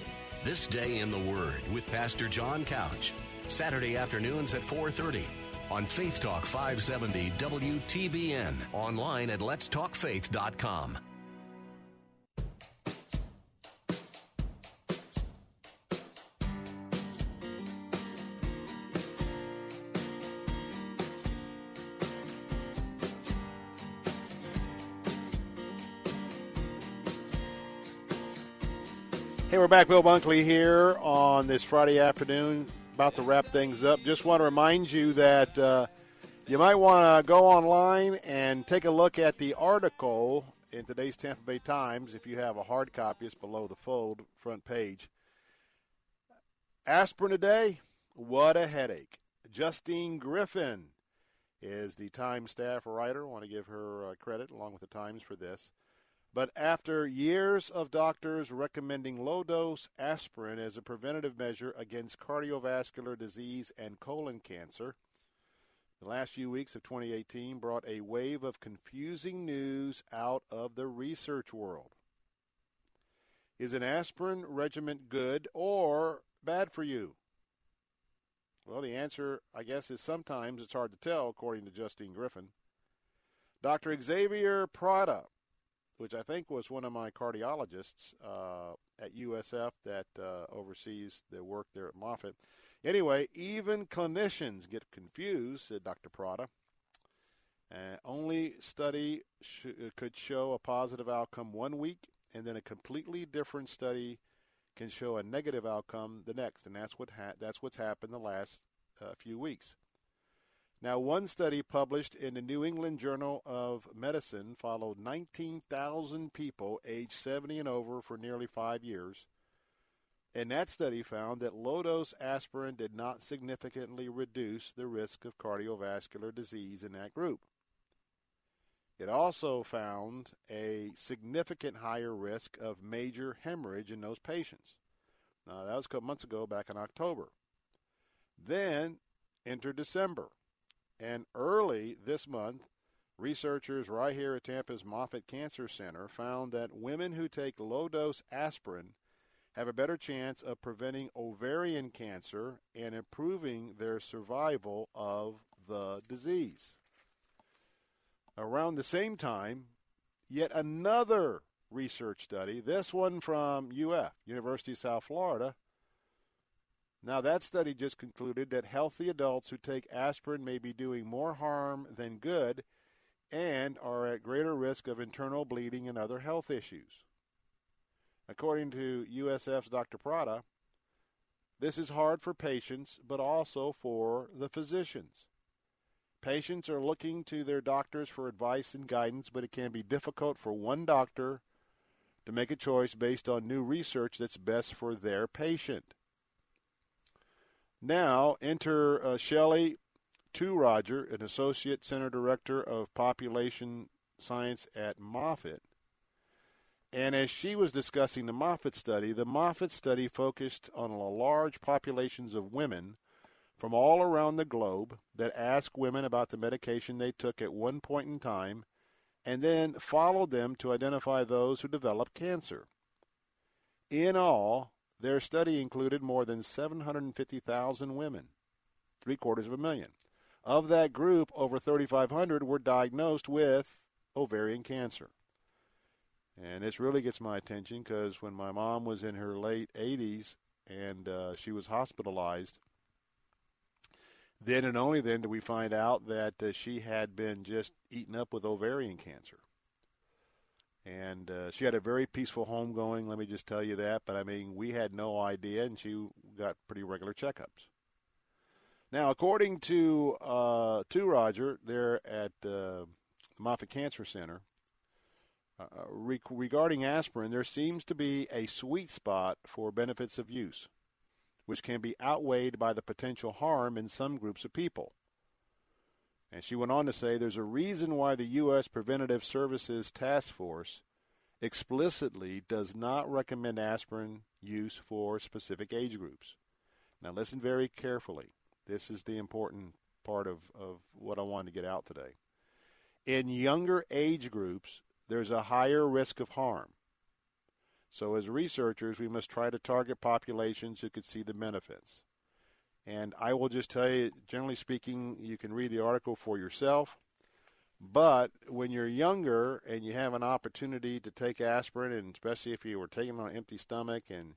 This Day in the Word with Pastor John Couch. Saturday afternoons at 4:30 on Faith Talk 570 WTBN. Online at letstalkfaith.com. we're back. Bill Bunkley here on this Friday afternoon. About to wrap things up. Just want to remind you that uh, you might want to go online and take a look at the article in today's Tampa Bay Times. If you have a hard copy, it's below the fold front page. Aspirin a day, what a headache. Justine Griffin is the Times staff writer. I want to give her uh, credit along with the Times for this. But after years of doctors recommending low dose aspirin as a preventative measure against cardiovascular disease and colon cancer, the last few weeks of 2018 brought a wave of confusing news out of the research world. Is an aspirin regimen good or bad for you? Well, the answer, I guess, is sometimes it's hard to tell, according to Justine Griffin. Dr. Xavier Prida which I think was one of my cardiologists uh, at USF that uh, oversees the work there at Moffitt. Anyway, even clinicians get confused, said Dr. Prida. Uh, only study sh- could show a positive outcome one week, and then a completely different study can show a negative outcome the next, and that's what ha- that's what's happened the last uh, few weeks. Now, one study published in the New England Journal of Medicine followed 19,000 people aged 70 and over for nearly five years. And that study found that low dose aspirin did not significantly reduce the risk of cardiovascular disease in that group. It also found a significant higher risk of major hemorrhage in those patients. Now, that was a couple months ago, back in October. Then enter December. And early this month, researchers right here at Tampa's Moffitt Cancer Center found that women who take low dose aspirin have a better chance of preventing ovarian cancer and improving their survival of the disease. Around the same time, yet another research study, this one from UF, University of South Florida. Now, that study just concluded that healthy adults who take aspirin may be doing more harm than good and are at greater risk of internal bleeding and other health issues. According to USF's Dr. Prida, this is hard for patients, but also for the physicians. Patients are looking to their doctors for advice and guidance, but it can be difficult for one doctor to make a choice based on new research that's best for their patient. Now, enter uh, Shelley Tworoger, an Associate Center Director of Population Science at Moffitt. And as she was discussing the Moffitt study, the Moffitt study focused on large populations of women from all around the globe that asked women about the medication they took at one point in time and then followed them to identify those who developed cancer. In all, their study included more than 750,000 women, three quarters of a million. Of that group, over 3,500 were diagnosed with ovarian cancer. And this really gets my attention because when my mom was in her late 80s and uh, she was hospitalized, then and only then did we find out that uh, she had been just eaten up with ovarian cancer. And uh, she had a very peaceful home going, let me just tell you that. But I mean, we had no idea, and she got pretty regular checkups. Now, according to uh, Tworoger, there at uh, Moffitt Cancer Center, uh, re- regarding aspirin, there seems to be a sweet spot for benefits of use which can be outweighed by the potential harm in some groups of people. And she went on to say there's a reason why the U.S. Preventative Services Task Force explicitly does not recommend aspirin use for specific age groups. Now, listen very carefully. This is the important part of, of what I wanted to get out today. In younger age groups, there's a higher risk of harm. So, as researchers, we must try to target populations who could see the benefits. And I will just tell you, generally speaking, you can read the article for yourself. But when you're younger and you have an opportunity to take aspirin, and especially if you were taking on an empty stomach and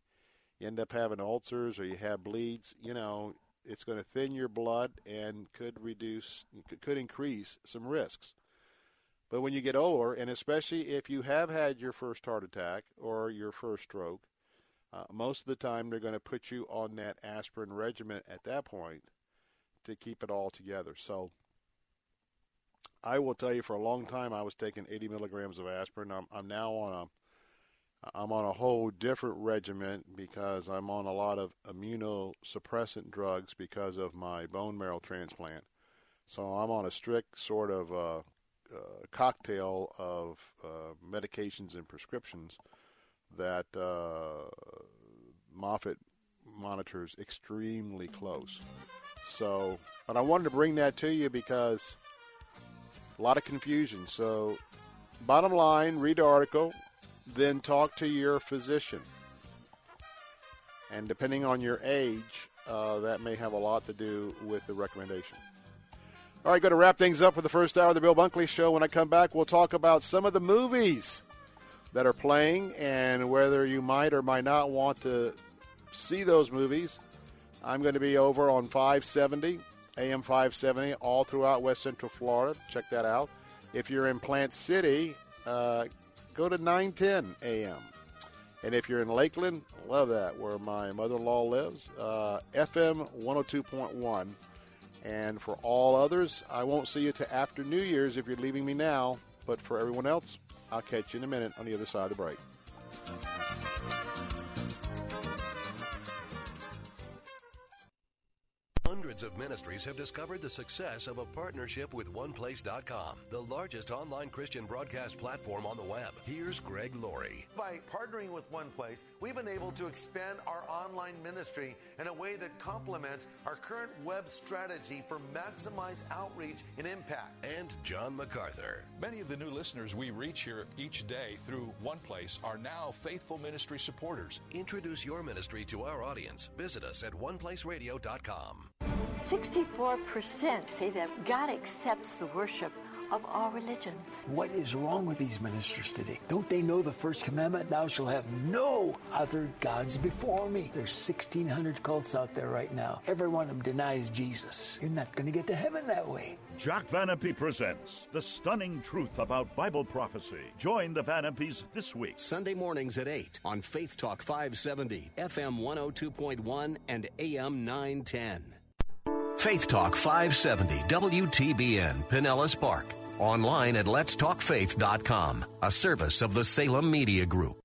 you end up having ulcers or you have bleeds, you know, it's going to thin your blood and could reduce, could increase some risks. But when you get older, and especially if you have had your first heart attack or your first stroke, uh, most of the time they're going to put you on that aspirin regimen at that point to keep it all together. So I will tell you, for a long time, I was taking 80 milligrams of aspirin. I'm, I'm now on a I'm on a whole different regimen because I'm on a lot of immunosuppressant drugs because of my bone marrow transplant. So I'm on a strict sort of uh, uh, cocktail of uh, medications and prescriptions that uh, Moffitt monitors extremely close. So, but I wanted to bring that to you because a lot of confusion. So, bottom line, read the article, then talk to your physician. And depending on your age, uh, that may have a lot to do with the recommendation. All right, going to wrap things up for the first hour of the Bill Bunkley Show. When I come back, we'll talk about some of the movies that are playing and whether you might or might not want to see those movies. I'm going to be over on 570, AM 570, all throughout West Central Florida. Check that out. If you're in Plant City, uh, go to 910 AM. And if you're in Lakeland, love that, where my mother in law lives, uh, FM 102.1 and for all others, I won't see you till after New Year's if you're leaving me now. But for everyone else, I'll catch you in a minute on the other side of the break. Hundreds of ministries have discovered the success of a partnership with OnePlace.com, the largest online Christian broadcast platform on the web. Here's Greg Laurie. By partnering with OnePlace, we've been able to expand our online ministry in a way that complements our current web strategy for maximize outreach and impact. And John MacArthur. Many of the new listeners we reach here each day through OnePlace are now faithful ministry supporters. Introduce your ministry to our audience. Visit us at oneplaceradio.com. 64% say that God accepts the worship of all religions. What is wrong with these ministers today? Don't they know the first commandment? Thou shalt have no other gods before me. There's 1,600 cults out there right now. Every one of them denies Jesus. You're not going to get to heaven that way. Jack Van Impe presents The Stunning Truth About Bible Prophecy. Join the Van Impes this week. Sunday mornings at 8 on Faith Talk 570, FM 102.1, and AM 910. Faith Talk 570, WTBN, Pinellas Park. Online at letstalkfaith.com, a service of the Salem Media Group.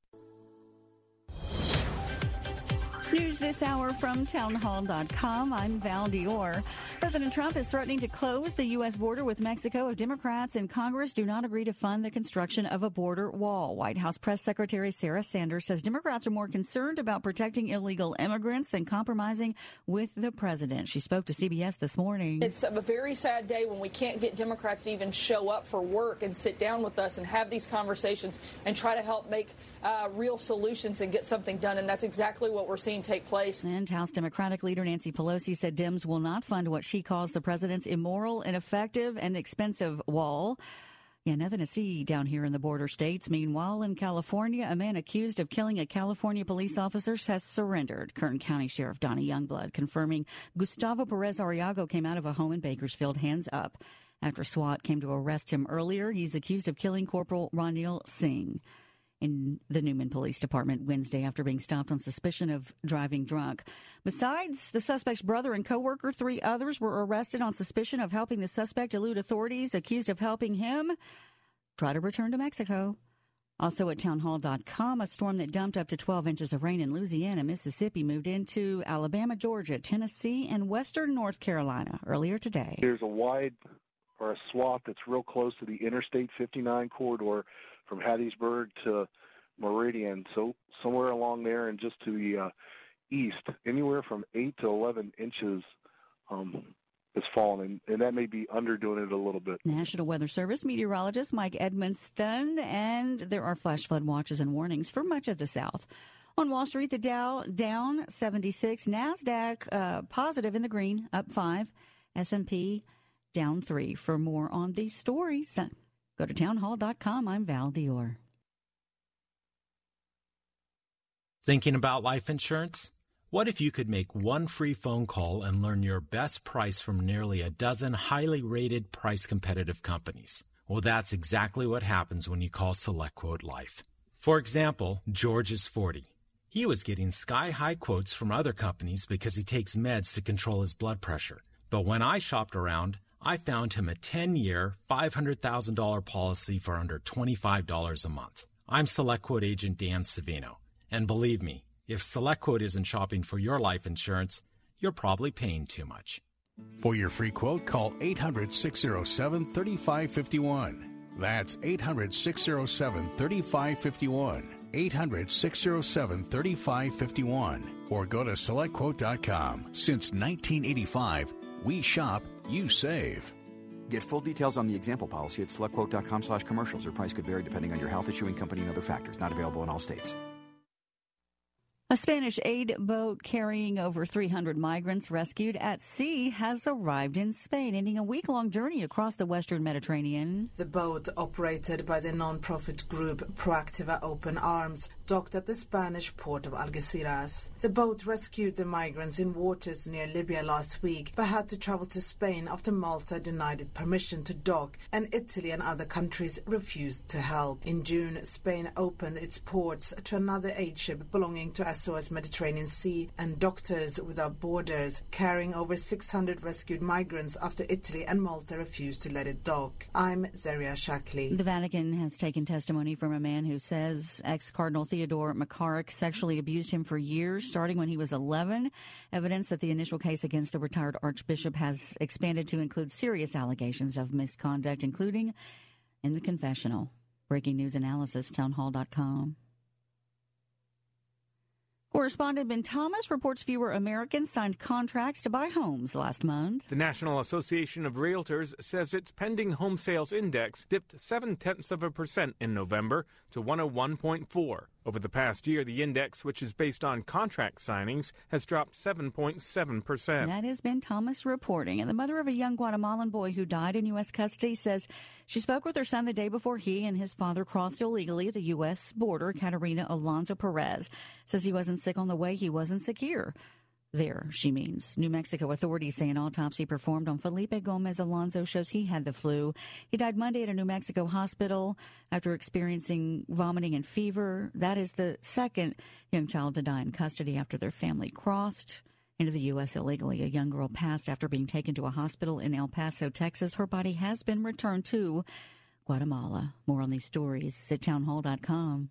This hour from townhall.com. I'm Val Dior. President Trump is threatening to close the U.S. border with Mexico if Democrats in Congress do not agree to fund the construction of a border wall. White House Press Secretary Sarah Sanders says Democrats are more concerned about protecting illegal immigrants than compromising with the president. She spoke to CBS this morning. It's a very sad day when we can't get Democrats to even show up for work and sit down with us and have these conversations and try to help make uh, real solutions and get something done. And that's exactly what we're seeing take place. And House Democratic leader Nancy Pelosi said Dems will not fund what she calls the president's immoral, ineffective, and expensive wall. Yeah, nothing to see down here in the border states. Meanwhile, in California, a man accused of killing a California police officer has surrendered. Kern County Sheriff Donny Youngblood confirming Gustavo Perez Arriaga came out of a home in Bakersfield hands up. After SWAT came to arrest him earlier, he's accused of killing Corporal Ronil Singh in the Newman Police Department Wednesday after being stopped on suspicion of driving drunk. Besides the suspect's brother and coworker, three others were arrested on suspicion of helping the suspect elude authorities accused of helping him try to return to Mexico. Also at townhall.com, a storm that dumped up to 12 inches of rain in Louisiana, Mississippi moved into Alabama, Georgia, Tennessee, and western North Carolina earlier today. There's a wide or a swath that's real close to the Interstate 59 corridor from Hattiesburg to Meridian. So somewhere along there and just to the uh, east, anywhere from eight to eleven inches um, is falling, and, and that may be underdoing it a little bit. National Weather Service meteorologist Mike Edmonston, and there are flash flood watches and warnings for much of the South. On Wall Street, the Dow down 76, Nasdaq uh, positive in the green, up five, S&P down three. For more on these stories, go to townhall.com. I'm Val Dior. Thinking about life insurance? What if you could make one free phone call and learn your best price from nearly a dozen highly rated price competitive companies? Well, that's exactly what happens when you call SelectQuote Life. For example, George is 40. He was getting sky high quotes from other companies because he takes meds to control his blood pressure. But when I shopped around, I found him a 10 year, $500,000 policy for under $25 a month. I'm SelectQuote agent Dan Savino. And believe me, if SelectQuote isn't shopping for your life insurance, you're probably paying too much. For your free quote, call 800 607 3551. That's 800 607 3551. 800 607 3551. Or go to selectquote.com. Since 1985, we shop, you save. Get full details on the example policy at selectquote.com slash commercials. Or price could vary depending on your health issuing company and other factors. Not available in all states. A Spanish aid boat carrying over 300 migrants rescued at sea has arrived in Spain, ending a week long journey across the western Mediterranean. The boat, operated by the non-profit group Proactiva Open Arms, docked at the Spanish port of Algeciras. The boat rescued the migrants in waters near Libya last week, but had to travel to Spain after Malta denied it permission to dock, and Italy and other countries refused to help. In June, Spain opened its ports to another aid ship belonging to SOS Mediterranean Sea and Doctors Without Borders, carrying over 600 rescued migrants after Italy and Malta refused to let it dock. I'm Zaria Shackley. The Vatican has taken testimony from a man who says ex Cardinal Theodore McCarrick sexually abused him for years, starting when he was 11. Evidence that the initial case against the retired archbishop has expanded to include serious allegations of misconduct, including in the confessional. Breaking news analysis, townhall.com. Correspondent Ben Thomas reports fewer Americans signed contracts to buy homes last month. The National Association of Realtors says its pending home sales index dipped seven tenths of a percent in November to 101.4. Over the past year, the index, which is based on contract signings, has dropped 7.7%. That has been Thomas reporting. And the mother of a young Guatemalan boy who died in U.S. custody says she spoke with her son the day before he and his father crossed illegally the U.S. border. Caterina Alonso Perez says he wasn't sick on the way, he wasn't secure. There, she means. New Mexico authorities say an autopsy performed on Felipe Gomez Alonso shows he had the flu. He died Monday at a New Mexico hospital after experiencing vomiting and fever. That is the second young child to die in custody after their family crossed into the U.S. illegally. A young girl passed after being taken to a hospital in El Paso, Texas. Her body has been returned to Guatemala. More on these stories at townhall.com.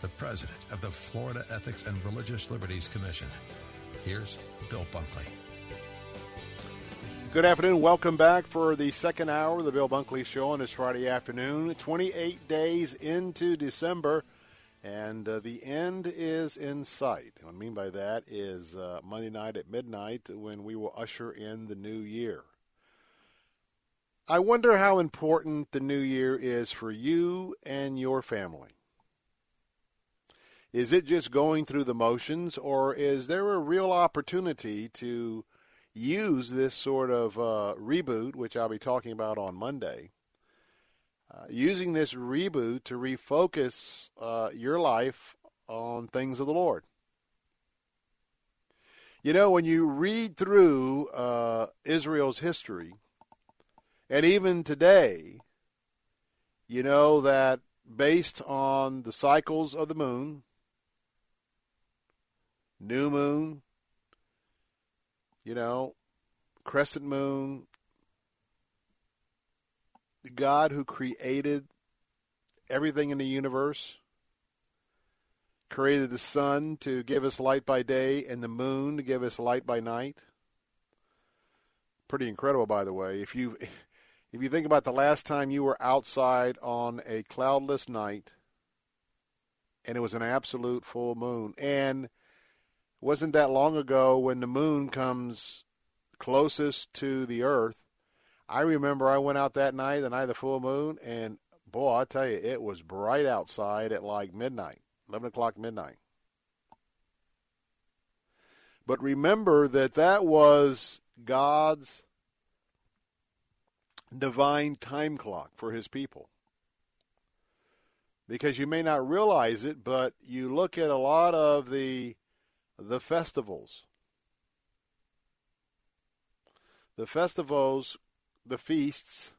the president of the Florida Ethics and Religious Liberties Commission. Here's Bill Bunkley. Good afternoon. Welcome back for the second hour of the Bill Bunkley Show on this Friday afternoon. 28 days into December, and uh, the end is in sight. What I mean by that is uh, Monday night at midnight when we will usher in the new year. I wonder how important the new year is for you and your family. Is it just going through the motions, or is there a real opportunity to use this sort of uh, reboot, which I'll be talking about on Monday? Uh, using this reboot to refocus uh, your life on things of the Lord. You know, when you read through uh, Israel's history, and even today, you know that based on the cycles of the moon, new moon, you know, crescent moon, the God who created everything in the universe, created the sun to give us light by day and the moon to give us light by night. Pretty incredible, by the way. If you if you think about the last time you were outside on a cloudless night and it was an absolute full moon and wasn't that long ago when the moon comes closest to the earth. I remember I went out that night, the night of the full moon, and boy, I tell you, it was bright outside at like midnight, 11 o'clock midnight. But remember that that was God's divine time clock for his people. Because you may not realize it, but you look at a lot of the the festivals. The festivals, the feasts,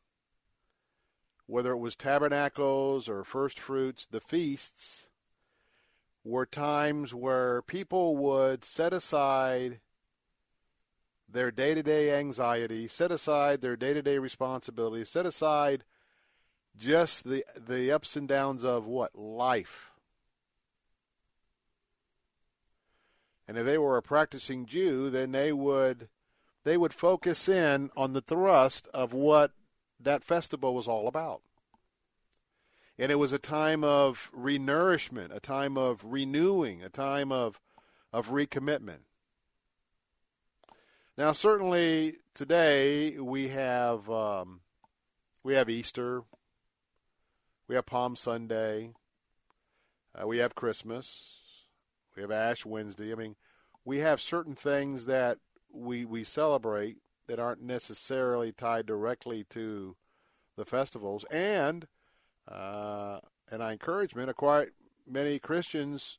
whether it was tabernacles or first fruits, the feasts were times where people would set aside their day to day anxiety, set aside their day to day responsibilities, set aside just the the ups and downs of what? Life And if they were a practicing Jew, then they would they would focus in on the thrust of what that festival was all about. And it was a time of renourishment, a time of renewing, a time of of recommitment. Now, certainly today we have um, we have Easter, we have Palm Sunday, uh, we have Christmas, we have Ash Wednesday. I mean, we have certain things that we we celebrate that aren't necessarily tied directly to the festivals, and uh, and I encouragement, quite many Christians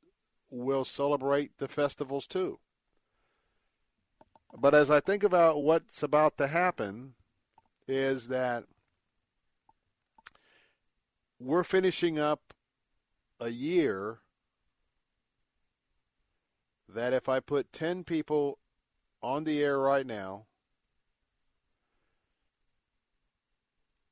will celebrate the festivals too. But as I think about what's about to happen, is that we're finishing up a year that if I put 10 people on the air right now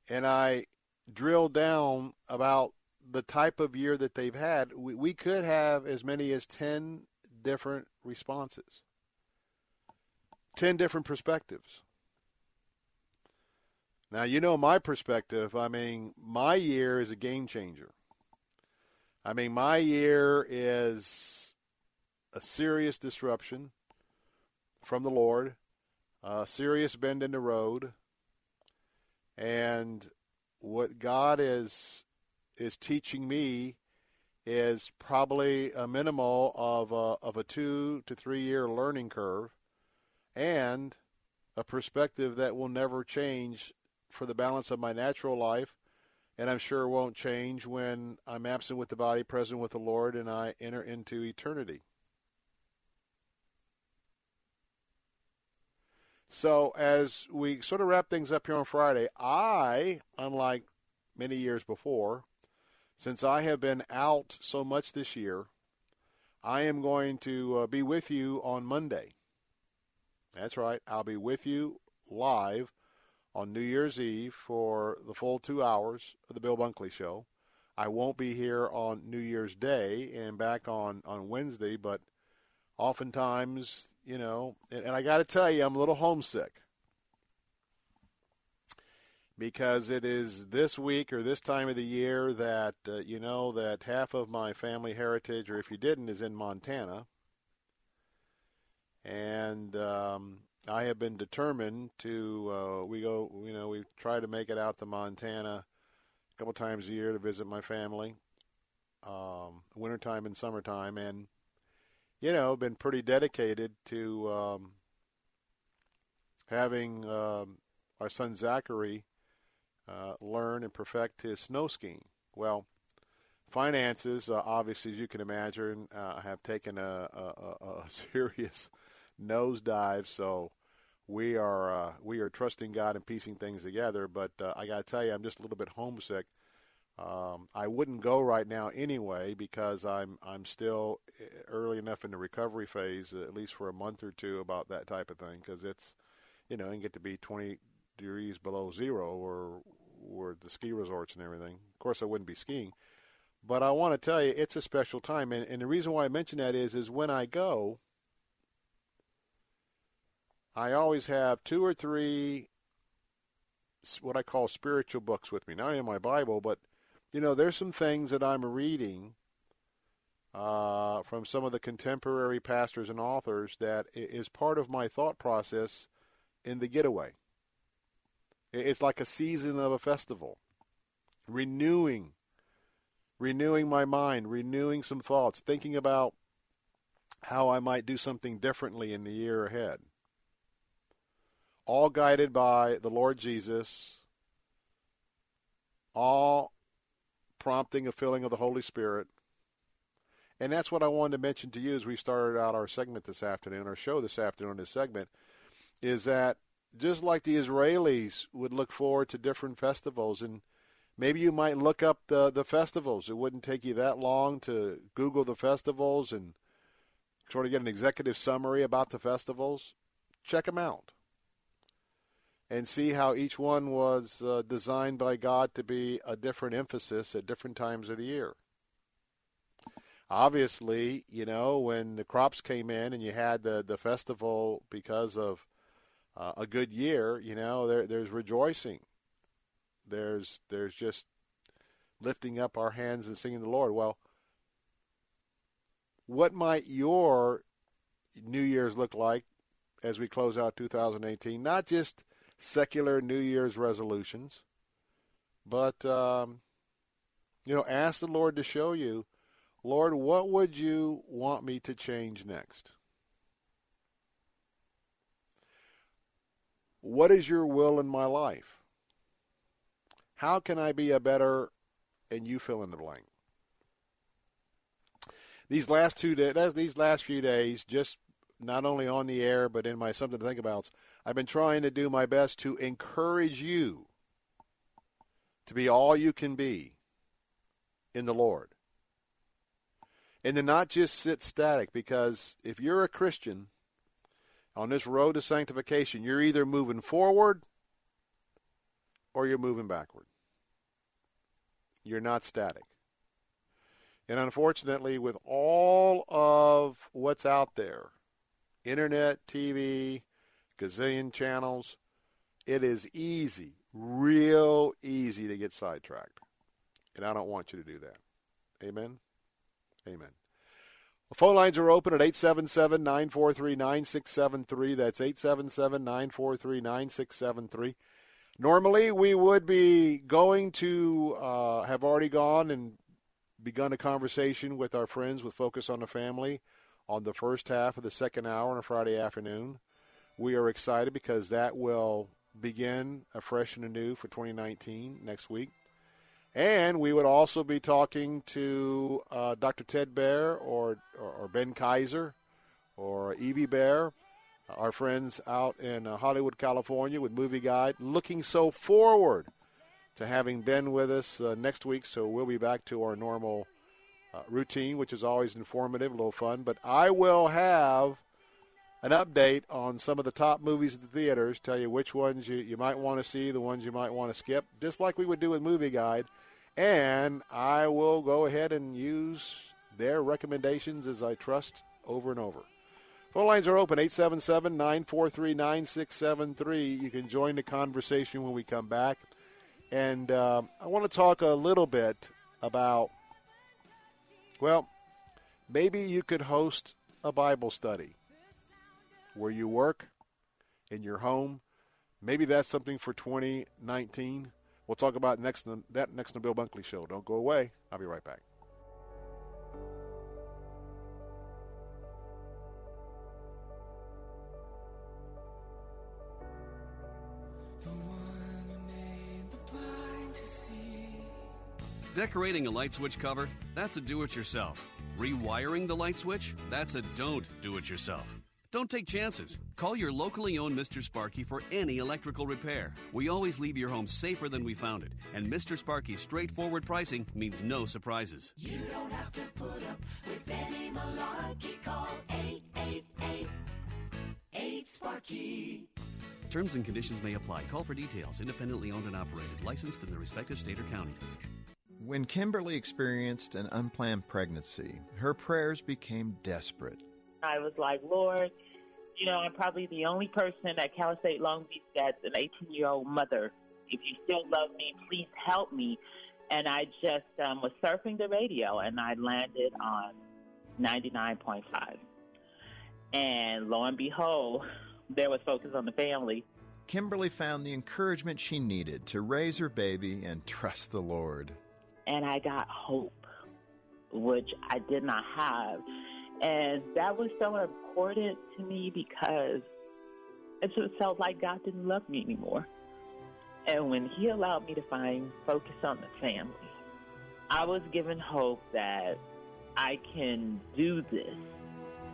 and I drill down about the type of year that they've had, we, we could have as many as 10 different responses, 10 different perspectives. Now, you know my perspective. I mean, my year is a game changer. I mean, my year is a serious disruption from the Lord, a serious bend in the road, and what God is is teaching me is probably a minimal of a, of a two to three year learning curve, and a perspective that will never change for the balance of my natural life, and I'm sure won't change when I'm absent with the body, present with the Lord, and I enter into eternity. So, as we sort of wrap things up here on Friday, I, unlike many years before, since I have been out so much this year, I am going to uh, be with you on Monday. That's right, I'll be with you live on New Year's Eve for the full two hours of the Bill Bunkley Show. I won't be here on New Year's Day and back on, on Wednesday, but oftentimes, you know, and, and I got to tell you, I'm a little homesick because it is this week or this time of the year that, uh, you know, that half of my family heritage, or if you didn't, is in Montana. And um, I have been determined to. Uh, we go, you know, we try to make it out to Montana a couple times a year to visit my family, um, wintertime and summertime, and you know, been pretty dedicated to um, having um, our son Zachary uh, learn and perfect his snow skiing. Well, finances, uh, obviously, as you can imagine, uh, have taken a, a, a serious nosedive. So we are uh, we are trusting God and piecing things together. But uh, I got to tell you, I'm just a little bit homesick. Um, I wouldn't go right now anyway because I'm I'm still eh, early enough in the recovery phase, at least for a month or two, about that type of thing because it's you know, and get to be 20 degrees below zero or or the ski resorts and everything. Of course, I wouldn't be skiing, but I want to tell you it's a special time, and, and the reason why I mention that is is when I go, I always have two or three what I call spiritual books with me. Not in my Bible, but you know, there's some things that I'm reading uh, from some of the contemporary pastors and authors that is part of my thought process in the getaway. It's like a season of a festival, renewing, renewing my mind, renewing some thoughts, thinking about how I might do something differently in the year ahead. All guided by the Lord Jesus, all prompting a filling of the Holy Spirit. And that's what I wanted to mention to you as we started out our segment this afternoon, our show this afternoon, this segment, is that just like the Israelis would look forward to different festivals, and maybe you might look up the, the festivals. It wouldn't take you that long to Google the festivals and sort of get an executive summary about the festivals. Check them out and see how each one was uh, designed by God to be a different emphasis at different times of the year. obviously, you know, when the crops came in and you had the, the festival because of uh, a good year, you know, there, there's rejoicing. There's there's just lifting up our hands and singing the Lord. Well, what might your New Year's look like as we close out 2018? Not just secular New Year's resolutions, but um, you know, ask the Lord to show you Lord, what would you want me to change next? What is your will in my life? How can I be a better, and you fill in the blank? These last two days, these last few days, just not only on the air but in my something to think about, I've been trying to do my best to encourage you to be all you can be in the Lord and to not just sit static because if you're a Christian on this road to sanctification, you're either moving forward or you're moving backward. You're not static. And unfortunately, with all of what's out there internet, TV, gazillion channels it is easy, real easy to get sidetracked. And I don't want you to do that. Amen. Amen. The phone lines are open at 877 943 9673. That's 877 943 9673. Normally, we would be going to uh, have already gone and begun a conversation with our friends with Focus on the Family on the first half of the second hour on a Friday afternoon. We are excited because that will begin afresh and anew for 2019 next week. And we would also be talking to uh, Dr. Ted Baehr or, or, or, Ben Kayser or Evie Baehr, our friends out in uh, Hollywood, California with Movie Guide, looking so forward to having Ben with us uh, next week. So we'll be back to our normal uh, routine, which is always informative, a little fun. But I will have an update on some of the top movies at the theaters, tell you which ones you, you might want to see, the ones you might want to skip, just like we would do with Movie Guide – and I will go ahead and use their recommendations as I trust over and over. Phone lines are open 877 943 9673. You can join the conversation when we come back. And uh, I want to talk a little bit about, well, maybe you could host a Bible study where you work in your home. Maybe that's something for 2019. We'll talk about next that next on the Bill Bunkley Show. Don't go away. I'll be right back. Decorating a light switch cover? That's a do it yourself. Rewiring the light switch? That's a don't do it yourself. Don't take chances. Call your locally owned Mr. Sparky for any electrical repair. We always leave your home safer than we found it, and Mr. Sparky's straightforward pricing means no surprises. You don't have to put up with any malarkey. Call 888 8 Sparky. Terms and conditions may apply. Call for details. Independently owned and operated. Licensed in the respective state or county. When Kimberly experienced an unplanned pregnancy, her prayers became desperate. I was like, Lord, you know, I'm probably the only person at Cal State Long Beach that's an 18 year old mother. If you still love me, please help me. And I just um, was surfing the radio and I landed on 99.5. And lo and behold, there was Focus on the Family. Kimberly found the encouragement she needed to raise her baby and trust the Lord. And I got hope, which I did not have. And that was so important to me because it just felt like God didn't love me anymore. And when He allowed me to find focus on the family, I was given hope that I can do this.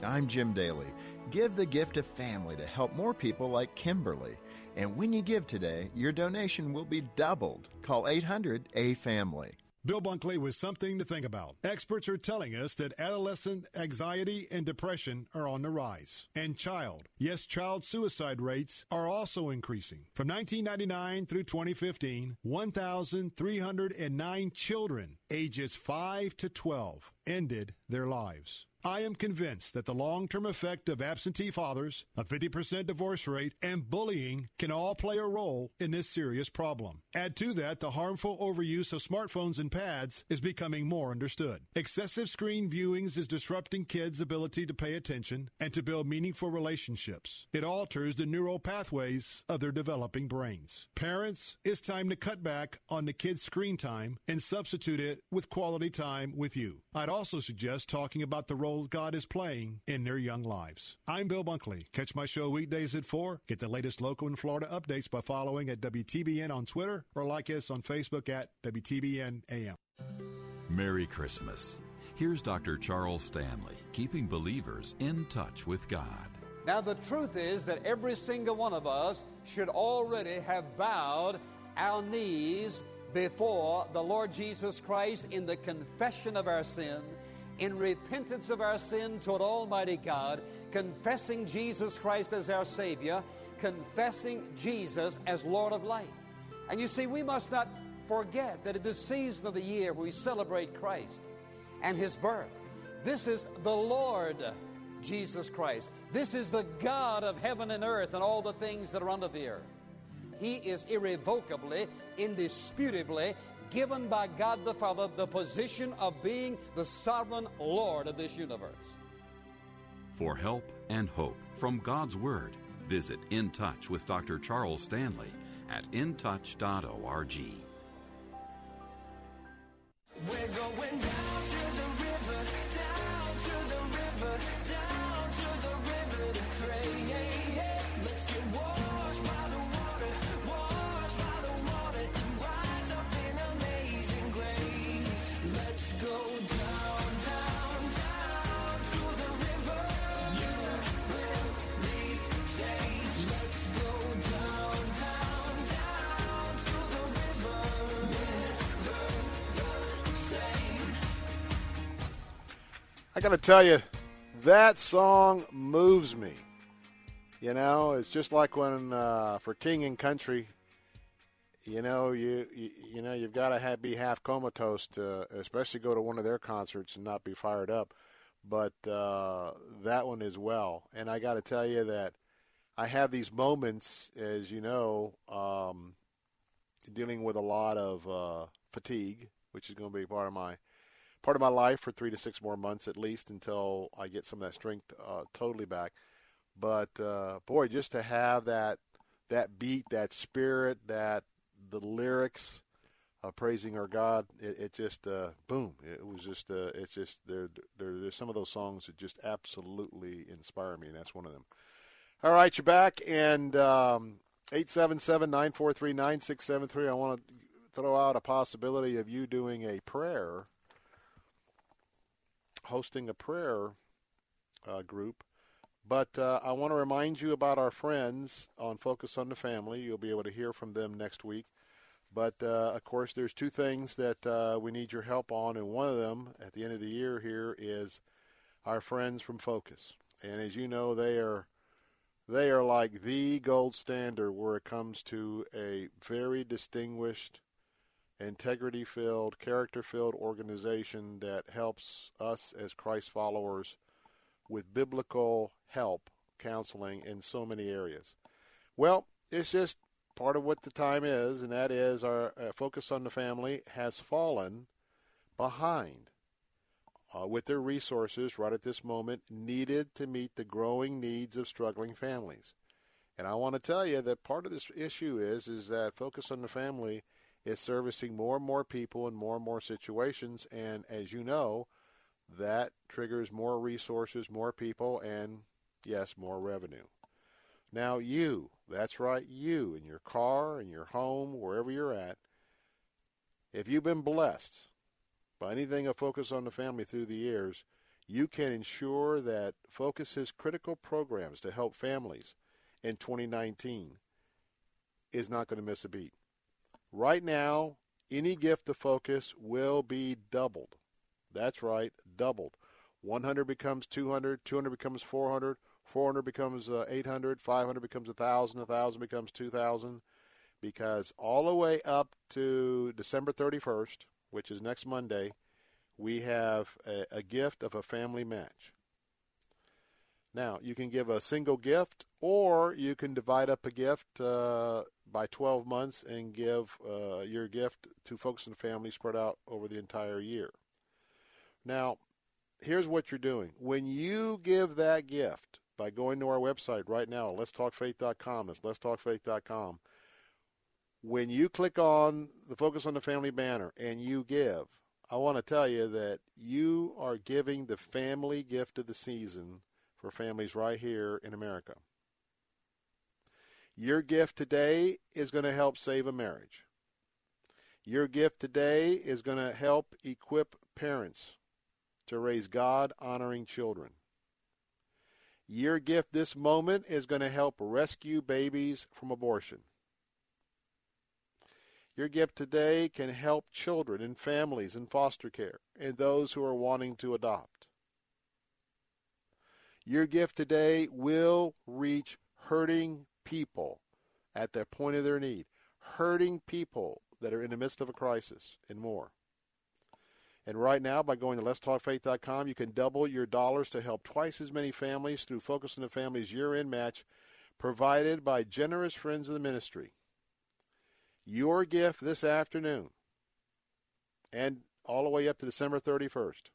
I'm Jim Daly. Give the gift of family to help more people like Kimberly. And when you give today, your donation will be doubled. Call 800 A Family. Bill Bunkley with something to think about. Experts are telling us that adolescent anxiety and depression are on the rise. And child, yes, child suicide rates are also increasing. From 1999 through 2015, 1,309 children ages 5 to 12 ended their lives. I am convinced that the long term effect of absentee fathers, a 50% divorce rate, and bullying can all play a role in this serious problem. Add to that the harmful overuse of smartphones and pads is becoming more understood. Excessive screen viewings is disrupting kids' ability to pay attention and to build meaningful relationships. It alters the neural pathways of their developing brains. Parents, it's time to cut back on the kids' screen time and substitute it with quality time with you. I'd also suggest talking about the role God is playing in their young lives. I'm Bill Bunkley. Catch my show weekdays at 4. Get the latest local and Florida updates by following at WTBN on Twitter or like us on Facebook at WTBN AM. Merry Christmas. Here's Dr. Charles Stanley, keeping believers in touch with God. Now, the truth is that every single one of us should already have bowed our knees before the Lord Jesus Christ in the confession of our sin, in repentance of our sin toward Almighty God, confessing Jesus Christ as our Savior, confessing Jesus as Lord of life. And you see, we must not forget that at this season of the year we celebrate Christ and His birth. This is the Lord Jesus Christ. This is the God of heaven and earth and all the things that are under the earth. He is irrevocably, indisputably given by God the Father the position of being the sovereign Lord of this universe. For help and hope from God's Word, visit In Touch with Dr. Charles Stanley at intouch.org. We're going down to the river, I got to tell you, that song moves me. You know, it's just like when uh, for King and Country, you know, you you, you know you've got to have, be half comatose to, especially go to one of their concerts and not be fired up. But uh, that one as well, and I got to tell you that I have these moments, as you know, um, dealing with a lot of uh, fatigue, which is going to be part of my part of my life for three to six more months at least until I get some of that strength uh, totally back. But uh, boy, just to have that that beat, that spirit, that the lyrics uh, praising our God, it, it just uh, boom! It was just uh, it's just there, there. There's some of those songs that just absolutely inspire me, and that's one of them. All right, you're back, and um, eight seven seven nine four three nine six seven three. I want to throw out a possibility of you doing a prayer hosting a prayer uh, group. But uh, I want to remind you about our friends on Focus on the Family. You'll be able to hear from them next week. But uh, of course, there's two things that uh, we need your help on, and one of them at the end of the year here is our friends from Focus. And as you know, they are they are like the gold standard where it comes to a very distinguished integrity filled, character filled organization that helps us as Christ followers with biblical help, counseling in so many areas. Well, it's just part of what the time is, and that is our uh, focus on the family has fallen behind uh, with their resources right at this moment needed to meet the growing needs of struggling families. And I want to tell you that part of this issue is is that focus on the family is servicing more and more people in more and more situations. And as you know, that triggers more resources, more people, and yes, more revenue. Now, you, that's right, you, in your car, in your home, wherever you're at, if you've been blessed by anything of Focus on the Family through the years, you can ensure that Focus's critical programs to help families in 2019 is not going to miss a beat. Right now, any gift to Focus will be doubled. That's right, doubled. 100 becomes 200, 200 becomes 400, 400 becomes uh, 800, 500 becomes 1,000, 1,000 becomes 2,000, because all the way up to December 31st, which is next Monday, we have a, a gift of a family match. Now, you can give a single gift, or you can divide up a gift uh, by 12 months and give uh, your gift to folks and family spread out over the entire year. Now, here's what you're doing. When you give that gift by going to our website right now, letstalkfaith.com, it's letstalkfaith.com. When you click on the Focus on the Family banner and you give, I want to tell you that you are giving the family gift of the season for families right here in America. Your gift today is going to help save a marriage. Your gift today is going to help equip parents to raise God honoring children. Your gift this moment is going to help rescue babies from abortion. Your gift today can help children and families in foster care and those who are wanting to adopt. Your gift today will reach hurting people at the point of their need, hurting people that are in the midst of a crisis, and more. And right now, by going to letstalkfaith.com, you can double your dollars to help twice as many families through Focus on the Family's year-end match provided by generous friends of the ministry. Your gift this afternoon and all the way up to December 31st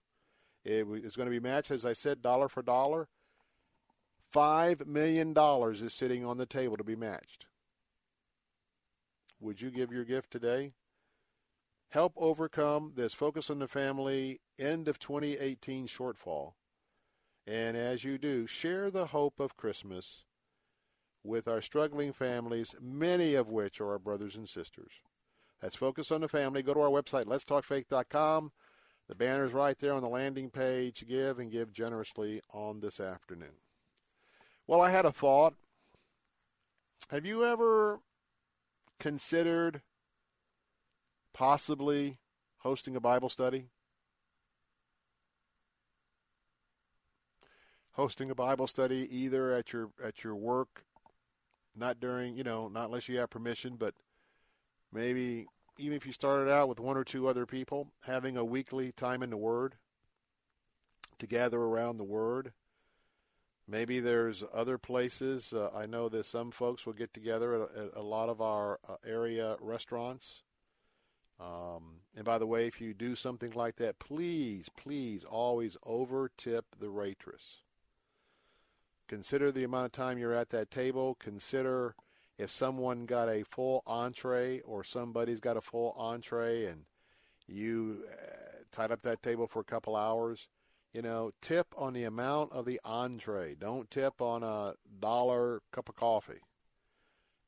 it is going to be matched, as I said, dollar for dollar. $5 million is sitting on the table to be matched. Would you give your gift today? Help overcome this Focus on the Family end of 2018 shortfall. And as you do, share the hope of Christmas with our struggling families, many of which are our brothers and sisters. That's Focus on the Family. Go to our website, letstalkfaith.com. The banner's right there on the landing page. Give and give generously on this afternoon. Well, I had a thought. Have you ever considered possibly hosting a Bible study? Hosting a Bible study either at your at your work, not during, you know, not unless you have permission, but maybe even if you started out with one or two other people, having a weekly time in the Word to gather around the Word. Maybe there's other places. Uh, I know that some folks will get together at, at a lot of our uh, area restaurants. Um, and by the way, if you do something like that, please, please always over tip the waitress. Consider the amount of time you're at that table. Consider if someone got a full entree or somebody's got a full entree and you uh, tied up that table for a couple hours, you know, tip on the amount of the entree. Don't tip on a dollar cup of coffee.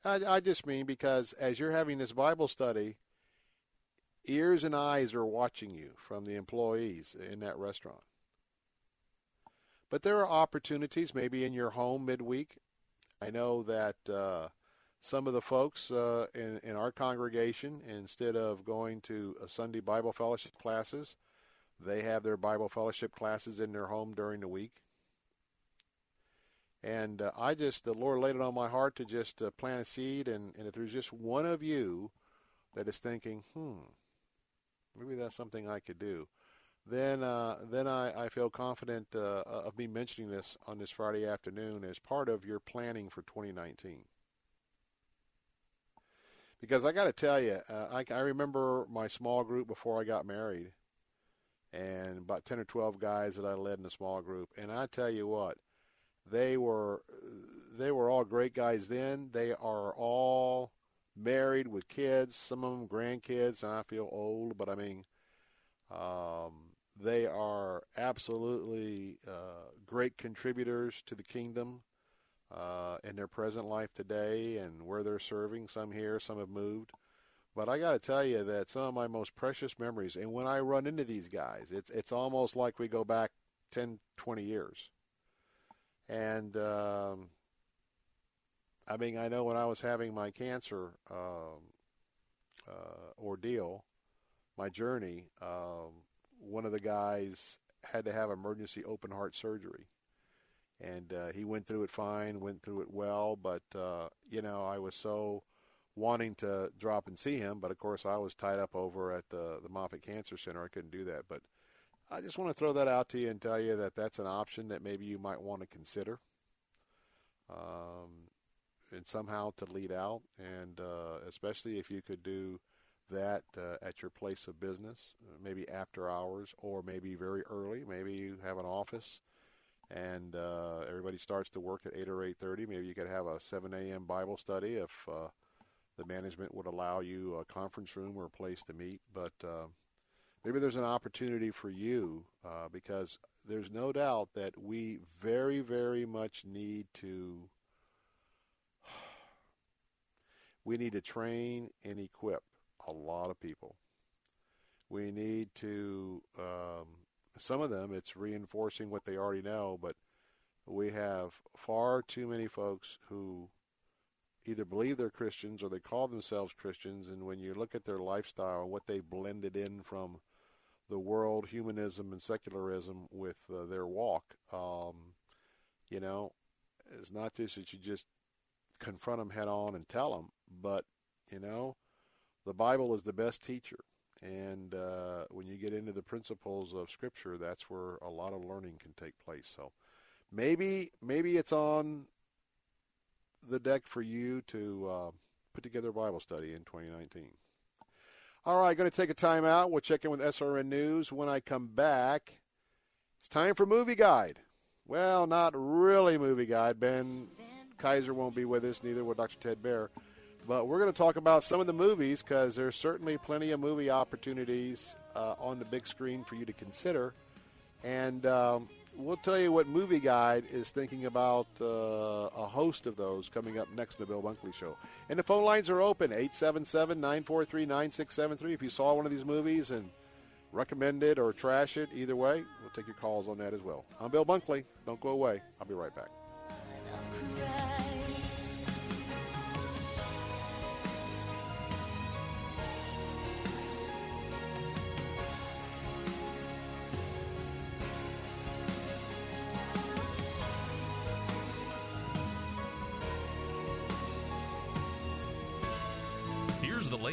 I, I just mean because as you're having this Bible study, ears and eyes are watching you from the employees in that restaurant. But there are opportunities, maybe in your home midweek. I know that uh, some of the folks uh, in, in our congregation, instead of going to a Sunday Bible fellowship classes, they have their Bible fellowship classes in their home during the week. And uh, I just, the Lord laid it on my heart to just uh, plant a seed. And, and if there's just one of you that is thinking, hmm, maybe that's something I could do, then uh, then I, I feel confident uh, of me mentioning this on this Friday afternoon as part of your planning for 2019 because I got to tell you, uh, I, I remember my small group before I got married, and about ten or twelve guys that I led in a small group, and I tell you what, they were they were all great guys then. They are all married with kids, some of them grandkids, and I feel old, but I mean, um, they are absolutely uh, great contributors to the kingdom uh, in their present life today and where they're serving. Some here, some have moved. But I got to tell you that some of my most precious memories, and when I run into these guys, it's it's almost like we go back 10, 20 years. And um, I mean, I know when I was having my cancer um, uh, ordeal, my journey, um, one of the guys had to have emergency open heart surgery, and uh, he went through it fine, went through it well. But uh, you know, I was so wanting to drop and see him, but of course I was tied up over at the the Moffitt Cancer Center. I couldn't do that, but I just want to throw that out to you and tell you that that's an option that maybe you might want to consider. Um, and somehow to lead out, and uh, especially if you could do that uh, at your place of business, maybe after hours or maybe very early. Maybe you have an office and uh, everybody starts to work at 8 or 8.30. Maybe you could have a 7 a.m. Bible study if uh, the management would allow you a conference room or a place to meet. But uh, maybe there's an opportunity for you uh, because there's no doubt that we very, very much need to we need to train and equip a lot of people. We need to, um, some of them, it's reinforcing what they already know, but we have far too many folks who either believe they're Christians or they call themselves Christians, and when you look at their lifestyle and what they blended in from the world, humanism, and secularism with uh, their walk, um, you know, it's not just that you just confront them head on and tell them, but you know, the Bible is the best teacher. And uh, when you get into the principles of Scripture, that's where a lot of learning can take place. So maybe maybe it's on the deck for you to uh, put together a Bible study in 2019. All right, going to take a time out. We'll check in with SRN News. When I come back, it's time for Movie Guide. Well, not really Movie Guide. Ben Kayser won't be with us, neither will Dr. Ted Baehr. But we're going to talk about some of the movies because there's certainly plenty of movie opportunities uh, on the big screen for you to consider. And um, we'll tell you what Movie Guide is thinking about uh, a host of those coming up next in the Bill Bunkley Show. And the phone lines are open 877 943 9673. If you saw one of these movies and recommend it or trash it, either way, we'll take your calls on that as well. I'm Bill Bunkley. Don't go away. I'll be right back.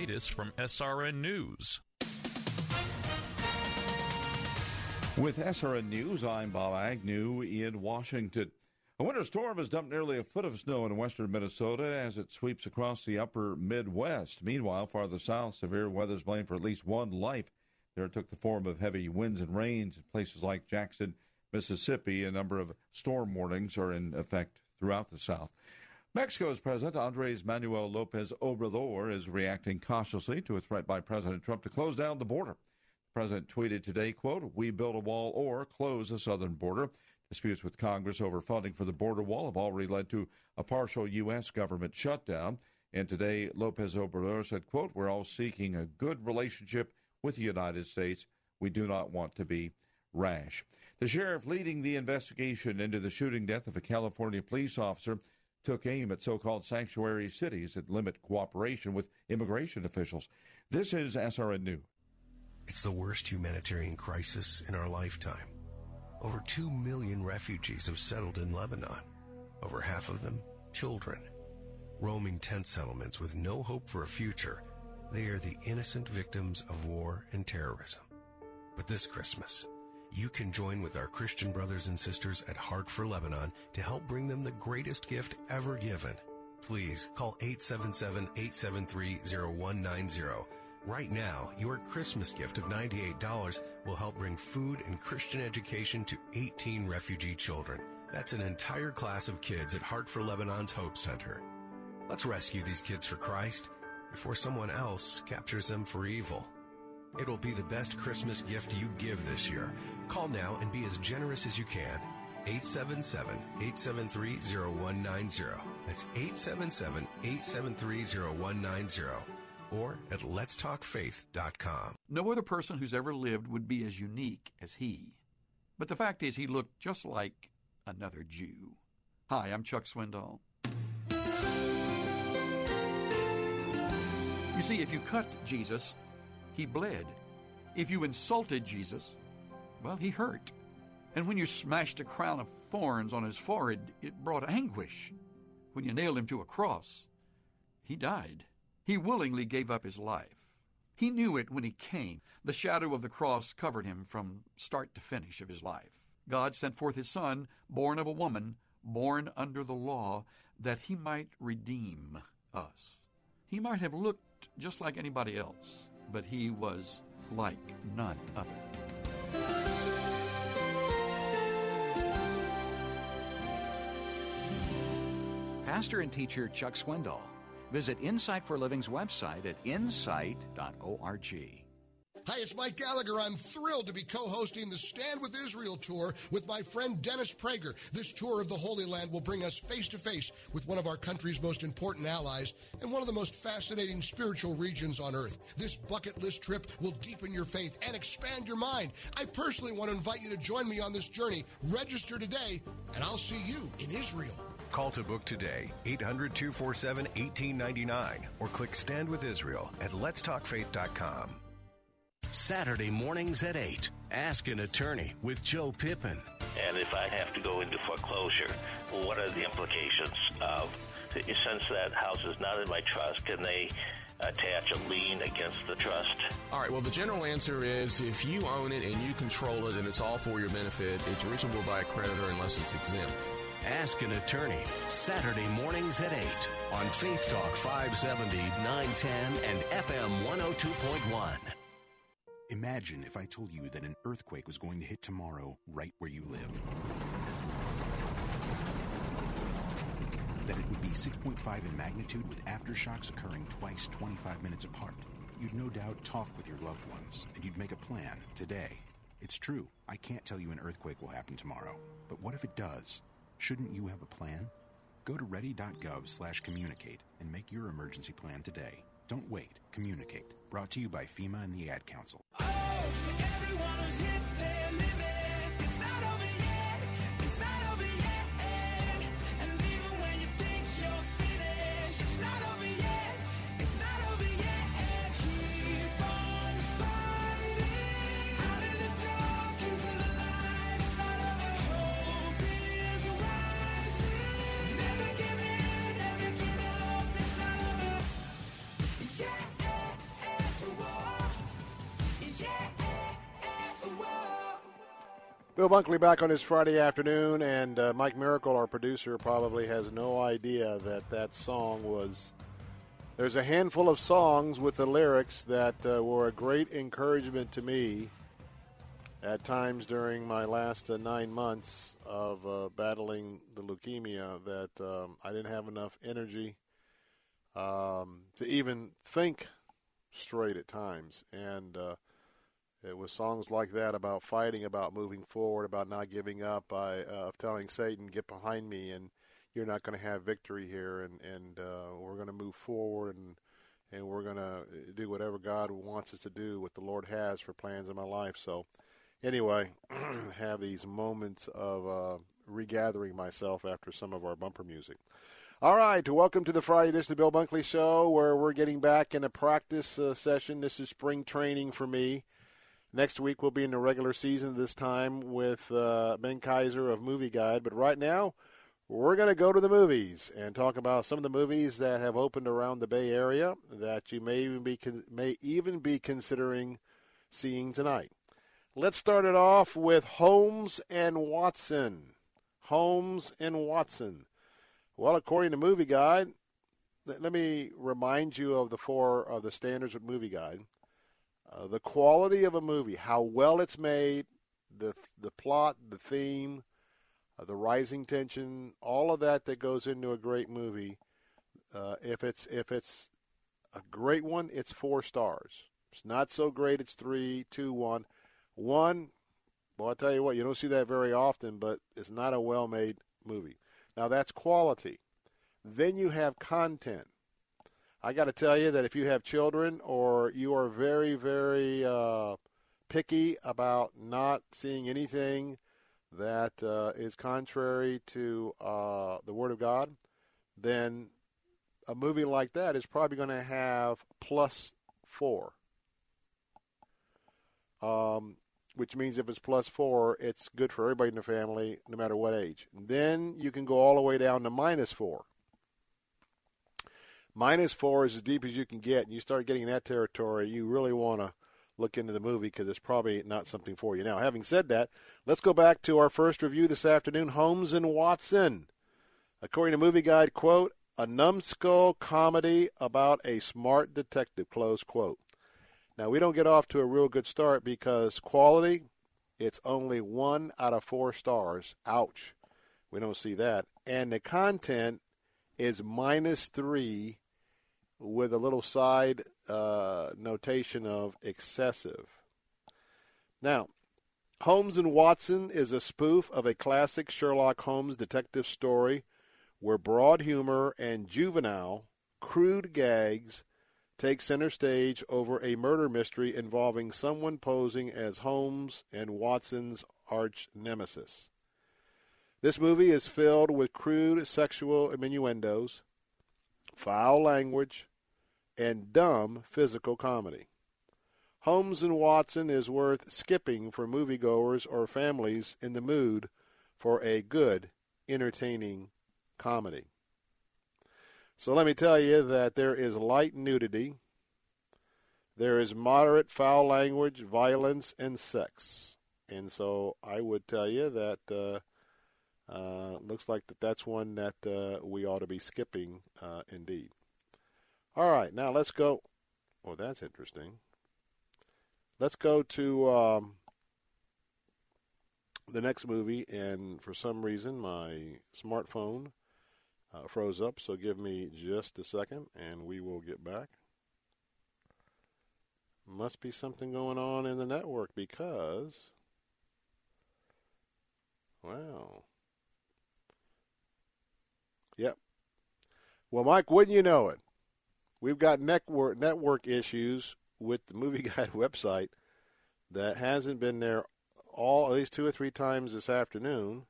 Latest from SRN News. With SRN News, I'm Bob Agnew in Washington. A winter storm has dumped nearly a foot of snow in western Minnesota as it sweeps across the upper Midwest. Meanwhile, farther south, severe weather is blamed for at least one life. There took the form of heavy winds and rains in places like Jackson, Mississippi. A number of storm warnings are in effect throughout the South. Mexico's President Andres Manuel Lopez Obrador is reacting cautiously to a threat by President Trump to close down the border. The president tweeted today, quote, We build a wall or close the southern border. Disputes with Congress over funding for the border wall have already led to a partial U.S. government shutdown. And today, Lopez Obrador said, quote, We're all seeking a good relationship with the United States. We do not want to be rash. The sheriff leading the investigation into the shooting death of a California police officer took aim at so called sanctuary cities that limit cooperation with immigration officials. This is SRN News. It's the worst humanitarian crisis in our lifetime. Over 2 million refugees have settled in Lebanon, over half of them children. Roaming tent settlements with no hope for a future, they are the innocent victims of war and terrorism. But this Christmas, you can join with our Christian brothers and sisters at Heart for Lebanon to help bring them the greatest gift ever given. Please call 877-873-0190. Right now, your Christmas gift of $98 will help bring food and Christian education to 18 refugee children. That's an entire class of kids at Heart for Lebanon's Hope Center. Let's rescue these kids for Christ before someone else captures them for evil. It'll be the best Christmas gift you give this year. Call now and be as generous as you can. 877-873-0190. That's 877-873-0190. Or at letstalkfaith.com. No other person who's ever lived would be as unique as he. But the fact is, he looked just like another Jew. Hi, I'm Chuck Swindoll. You see, if you cut Jesus, he bled. If you insulted Jesus, well, he hurt. And when you smashed a crown of thorns on his forehead, it brought anguish. When you nailed him to a cross, he died. He willingly gave up his life. He knew it when he came. The shadow of the cross covered him from start to finish of his life. God sent forth his Son, born of a woman, born under the law, that he might redeem us. He might have looked just like anybody else, but he was like none other. Pastor and teacher Chuck Swindoll. Visit Insight for Living's website at insight.org. Hi, it's Mike Gallagher. I'm thrilled to be co hosting the Stand with Israel tour with my friend Dennis Prager. This tour of the Holy Land will bring us face to face with one of our country's most important allies and one of the most fascinating spiritual regions on earth. This bucket list trip will deepen your faith and expand your mind. I personally want to invite you to join me on this journey. Register today, and I'll see you in Israel. Call to book today, 800 247 1899, or click Stand with Israel at letstalkfaith.com. Saturday mornings at 8. Ask an attorney with Joe Pippin. And if I have to go into foreclosure, what are the implications of, since that house is not in my trust, can they attach a lien against the trust? All right, well, the general answer is if you own it and you control it and it's all for your benefit, it's reachable by a creditor unless it's exempt. Ask an attorney. Saturday mornings at 8 on Faith Talk 570, 910, and FM 102.1. Imagine if I told you that an earthquake was going to hit tomorrow right where you live. That it would be 6.5 in magnitude with aftershocks occurring twice 25 minutes apart. You'd no doubt talk with your loved ones and you'd make a plan today. It's true, I can't tell you an earthquake will happen tomorrow. But what if it does? Shouldn't you have a plan? Go to ready.gov slash communicate and make your emergency plan today. Don't wait. Communicate. Brought to you by FEMA and the Ad Council. Bill Bunkley back on his Friday afternoon, and uh, Mike Miracle, our producer, probably has no idea that that song was. There's a handful of songs with the lyrics that uh, were a great encouragement to me at times during my last uh, nine months of uh, battling the leukemia that um, I didn't have enough energy um, to even think straight at times. And uh, it was songs like that about fighting, about moving forward, about not giving up, by, uh, of telling Satan, "Get behind me," and you're not going to have victory here, and and uh, we're going to move forward, and and we're going to do whatever God wants us to do, what the Lord has for plans in my life. So, anyway, have these moments of uh, regathering myself after some of our bumper music. All right, welcome to the Friday edition of the Bill Bunkley Show, where we're getting back in a practice uh, session. This is spring training for me. Next week we'll be in the regular season this time with uh, Ben Kayser of Movie Guide. But right now, we're going to go to the movies and talk about some of the movies that have opened around the Bay Area that you may even be may even be considering seeing tonight. Let's start it off with Holmes and Watson. Holmes and Watson. Well, according to Movie Guide, let me remind you of the four of the standards of Movie Guide. Uh, the quality of a movie, how well it's made, the the plot, the theme, uh, the rising tension, all of that that goes into a great movie. Uh, if it's if it's a great one, it's four stars. If it's not so great, it's three, two, one. One, well, I tell you what, you don't see that very often, but it's not a well-made movie. Now that's quality. Then you have content. I got to tell you that if you have children or you are very, very uh, picky about not seeing anything that uh, is contrary to uh, the Word of God, then a movie like that is probably going to have plus four. um, which means if it's plus four, it's good for everybody in the family, no matter what age. Then you can go all the way down to minus four. Minus four is as deep as you can get, and you start getting in that territory, you really want to look into the movie because it's probably not something for you. Now, having said that, let's go back to our first review this afternoon Holmes and Watson. According to Movie Guide, quote, a numbskull comedy about a smart detective, close quote. Now, we don't get off to a real good start because quality, it's only one out of four stars. Ouch. We don't see that. And the content is minus three with a little side uh, notation of excessive. Now, Holmes and Watson is a spoof of a classic Sherlock Holmes detective story where broad humor and juvenile, crude gags take center stage over a murder mystery involving someone posing as Holmes and Watson's arch nemesis. This movie is filled with crude sexual innuendos, foul language, and dumb physical comedy. Holmes and Watson is worth skipping for moviegoers or families in the mood for a good, entertaining comedy. So let me tell you that there is light nudity, there is moderate foul language, violence, and sex. And so I would tell you that uh, uh, looks like that that's one that uh, we ought to be skipping uh, indeed. All right, now let's go. Oh, that's interesting. Let's go to um, the next movie, and for some reason my smartphone uh, froze up, so give me just a second and we will get back. Must be something going on in the network because. Wow. Well, Mike, wouldn't you know it? We've got network network issues with the Movie Guide website that hasn't been there all at least two or three times this afternoon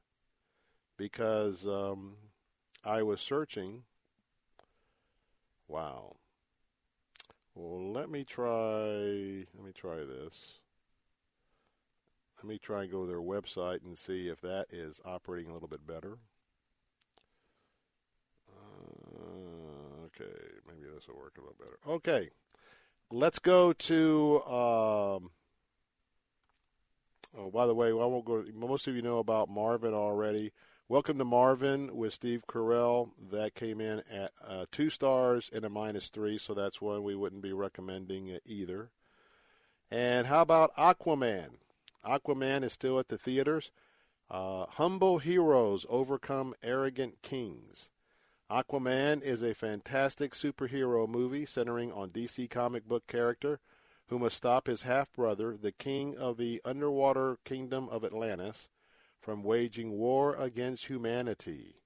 because um, I was searching. Wow. Well, let me try. Let me try this. Let me try and go to their website and see if that is operating a little bit better. Uh, okay, maybe this will work a little better. Okay, let's go to. Um, oh, by the way, I won't go. Most of you know about Marwen already. Welcome to Marwen with Steve Carell. That came in at uh, two stars and a minus three, so that's one we wouldn't be recommending it either. And how about Aquaman? Aquaman is still at the theaters. Uh, humble heroes overcome arrogant kings. Aquaman is a fantastic superhero movie centering on DC comic book character who must stop his half brother, the king of the underwater kingdom of Atlantis, from waging war against humanity.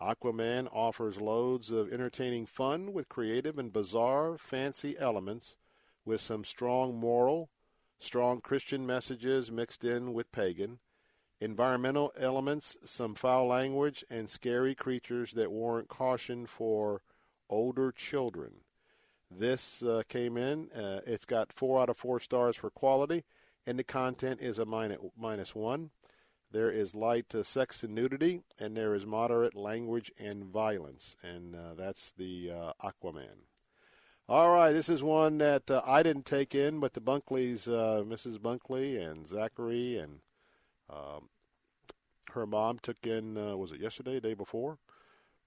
Aquaman offers loads of entertaining fun with creative and bizarre, fancy elements, with some strong moral, strong Christian messages mixed in with pagan, environmental elements, some foul language, and scary creatures that warrant caution for older children. This uh, came in. Uh, it's got four out of four stars for quality, and the content is a minus, minus one. There is light uh, sex and nudity, and there is moderate language and violence, and uh, that's the uh, Aquaman. All right, this is one that uh, I didn't take in, but the Bunkleys, Mrs. Bunkley and Zachary and um, her mom took in, uh, was it yesterday, day before?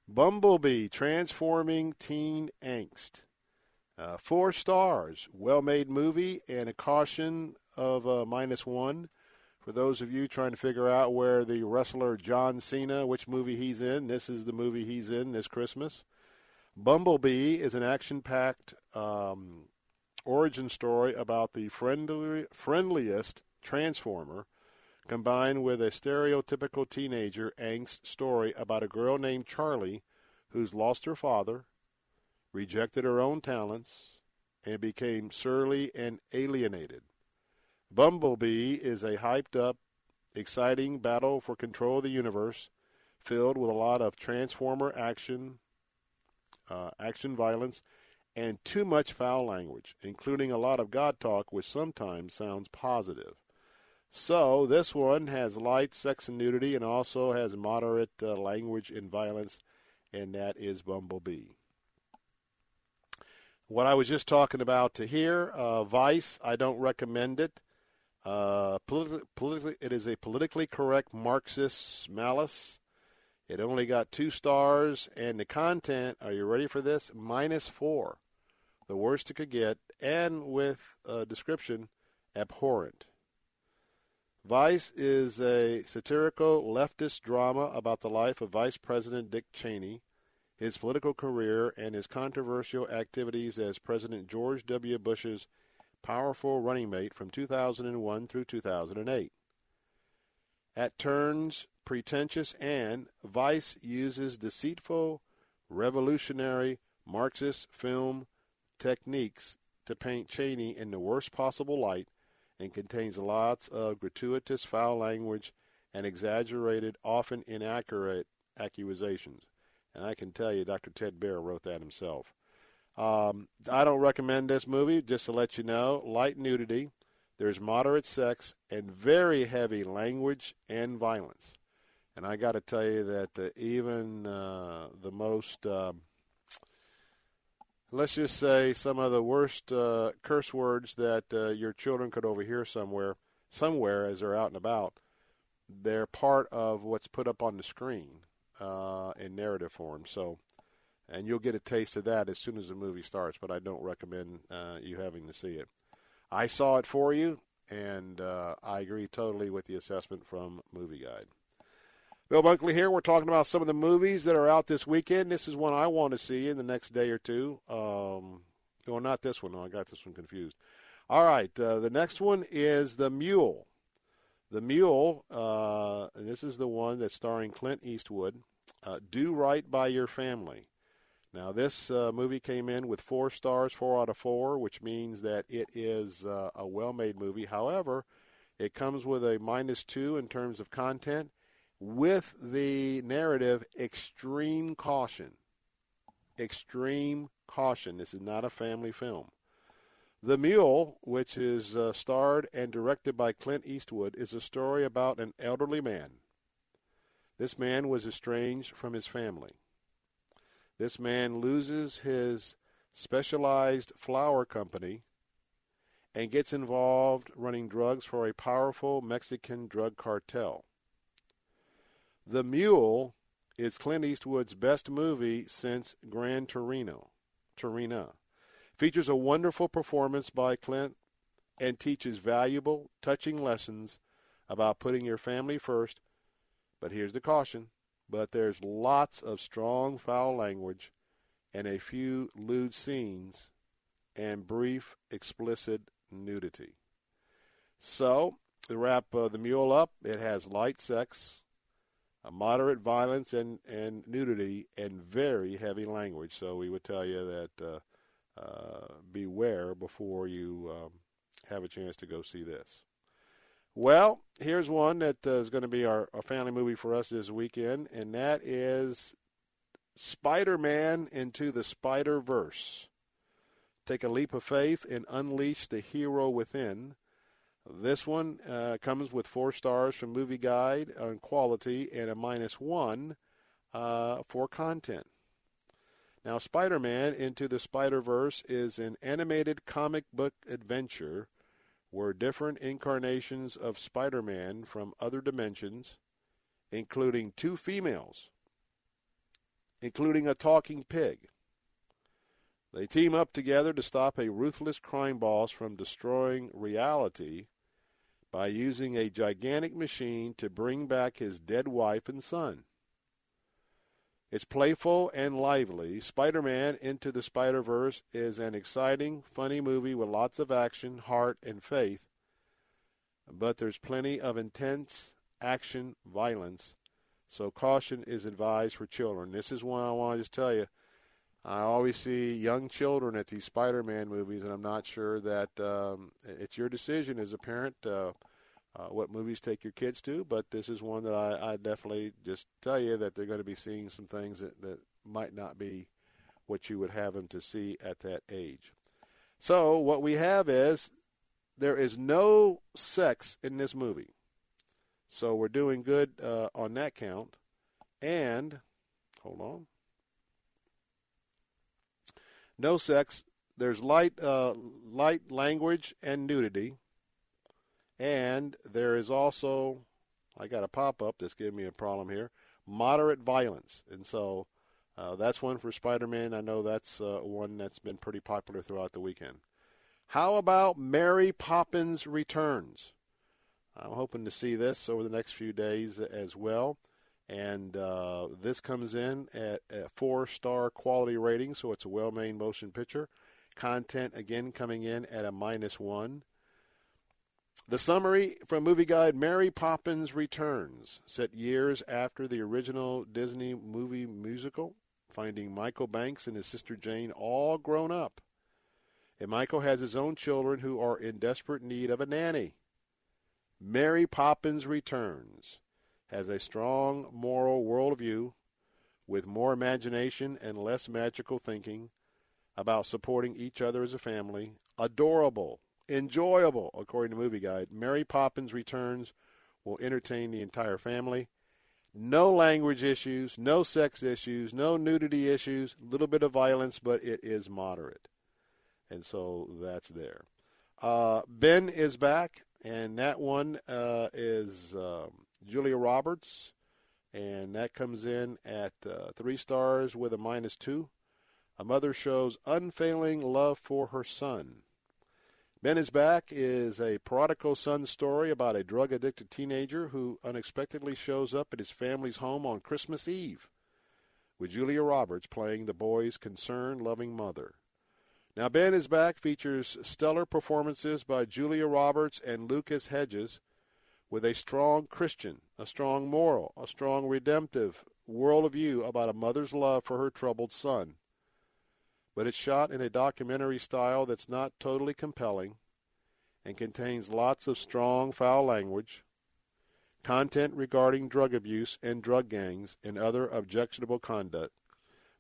Bumblebee, Transforming Teen Angst. four stars, well made movie, and a caution of minus one for those of you trying to figure out where the wrestler John Cena, which movie he's in, this is the movie he's in this Christmas. Bumblebee is an action packed um, origin story about the friendly, friendliest Transformer combined with a stereotypical teenager angst story about a girl named Charlie who's lost her father, rejected her own talents, and became surly and alienated. Bumblebee is a hyped up, exciting battle for control of the universe, filled with a lot of Transformer action, uh, action violence, and too much foul language, including a lot of God talk, which sometimes sounds positive. So this one has light sex and nudity, and also has moderate uh, language and violence, and that is Bumblebee. What I was just talking about to here, uh, Vice, I don't recommend it. Uh, politi- politically, it is a politically correct Marxist malice. It only got two stars, and the content, are you ready for this? Minus four. The worst it could get, and with a description, abhorrent. Vice is a satirical leftist drama about the life of Vice President Dick Cheney, his political career, and his controversial activities as President George W. Bush's powerful running mate from 2001 through 2008. At turns pretentious and Vice uses deceitful, revolutionary Marxist film techniques to paint Cheney in the worst possible light and contains lots of gratuitous foul language and exaggerated, often inaccurate accusations. And I can tell you, Dr. Ted Baehr wrote that himself. Um, I don't recommend this movie, just to let you know. Light nudity, there's moderate sex, and very heavy language and violence. And I got to tell you that uh, even uh, the most, um, let's just say, some of the worst uh, curse words that uh, your children could overhear somewhere, somewhere as they're out and about, they're part of what's put up on the screen uh, in narrative form. So and you'll get a taste of that as soon as the movie starts. But I don't recommend uh, you having to see it. I saw it for you, and uh, I agree totally with the assessment from Movie Guide. Bill Bunkley here. We're talking about some of the movies that are out this weekend. This is one I want to see in the next day or two. Um, not this one. No, I got this one confused. All right, uh, the next one is The Mule. The Mule, uh, this is the one that's starring Clint Eastwood. Uh, Do right by your family. Now, this uh, movie came in with four stars, four out of four, which means that it is uh, a well made movie. However, it comes with a minus two in terms of content, with the narrative extreme caution. Extreme caution. This is not a family film. The Mule, which is uh, starred and directed by Clint Eastwood, is a story about an elderly man. This man was estranged from his family. This man loses his specialized flour company and gets involved running drugs for a powerful Mexican drug cartel. The Mule is Clint Eastwood's best movie since Gran Torino. Torino features a wonderful performance by Clint and teaches valuable, touching lessons about putting your family first. But here's the caution but there's lots of strong foul language and a few lewd scenes and brief explicit nudity. So, to wrap uh, the mule up, it has light sex, moderate violence and, and nudity, and very heavy language. So we would tell you that uh, uh, beware before you um, have a chance to go see this. Well, here's one that uh, is going to be our, our family movie for us this weekend, and that is Spider Man into the Spider Verse. Take a leap of faith and unleash the hero within. This one uh, comes with four stars from Movie Guide on quality and a minus one uh, for content. Now, Spider Man Into the Spider Verse is an animated comic book adventure where different incarnations of Spider Man from other dimensions, including two females, including a talking pig. They team up together to stop a ruthless crime boss from destroying reality by using a gigantic machine to bring back his dead wife and son. It's playful and lively. Spider Man Into the Spider Verse is an exciting, funny movie with lots of action, heart, and faith. But there's plenty of intense action, violence. So caution is advised for children. This is one I want to just tell you. I always see young children at these Spider Man movies, and I'm not sure that um, it's your decision as a parent. Uh, uh, what movies take your kids to, but this is one that I, I definitely just tell you that they're going to be seeing some things that, that might not be what you would have them to see at that age. So what we have is there is no sex in this movie. So we're doing good uh, on that count. And hold on. No sex. There's light, uh, light language and nudity, and there is also, I got a pop up that's giving me a problem here. Moderate violence, and so uh, that's one for Spider-Man. I know that's uh, one that's been pretty popular throughout the weekend. How about Mary Poppins Returns? I'm hoping to see this over the next few days as well. And uh, this comes in at a four star quality rating, so it's a well made motion picture. Content again coming in at a minus one. The summary from Movie Guide Mary Poppins Returns, set years after the original Disney movie musical, finding Michael Banks and his sister Jane all grown up. And Michael has his own children who are in desperate need of a nanny. Mary Poppins Returns has a strong moral worldview with more imagination and less magical thinking about supporting each other as a family. Adorable, enjoyable, according to Movie Guide. Mary Poppins Returns will entertain the entire family. No language issues, no sex issues, no nudity issues, a little bit of violence, but it is moderate. And so that's there. Uh, ben is back, and that one uh, is um, Julia Roberts, and that comes in at uh, three stars with a minus two. A mother shows unfailing love for her son. Ben is Back is a prodigal son story about a drug addicted teenager who unexpectedly shows up at his family's home on Christmas Eve, with Julia Roberts playing the boy's concerned, loving mother. Now, Ben is Back features stellar performances by Julia Roberts and Lucas Hedges with a strong Christian, a strong moral, a strong redemptive worldview about a mother's love for her troubled son. But it's shot in a documentary style that's not totally compelling and contains lots of strong foul language, content regarding drug abuse and drug gangs, and other objectionable conduct.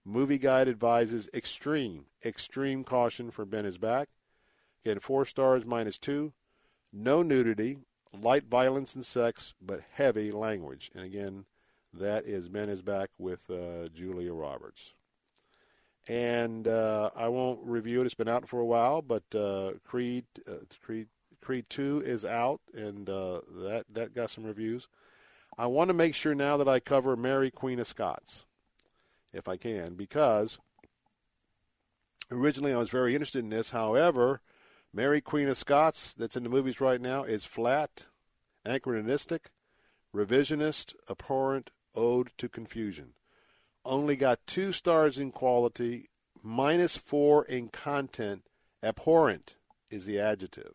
Movie Guide advises extreme, extreme caution for Ben is back. Again, four stars minus two. No nudity, light violence and sex, but heavy language. And again, that is Ben is back with uh, Julia Roberts. And uh, I won't review it; it's been out for a while. But uh, Creed, uh, Creed, Creed Two is out, and uh, that that got some reviews. I want to make sure now that I cover Mary Queen of Scots, if I can, because originally I was very interested in this. However, Mary Queen of Scots, that's in the movies right now, is flat, anachronistic, revisionist, abhorrent, ode to confusion. Only got two stars in quality, minus four in content. Abhorrent is the adjective.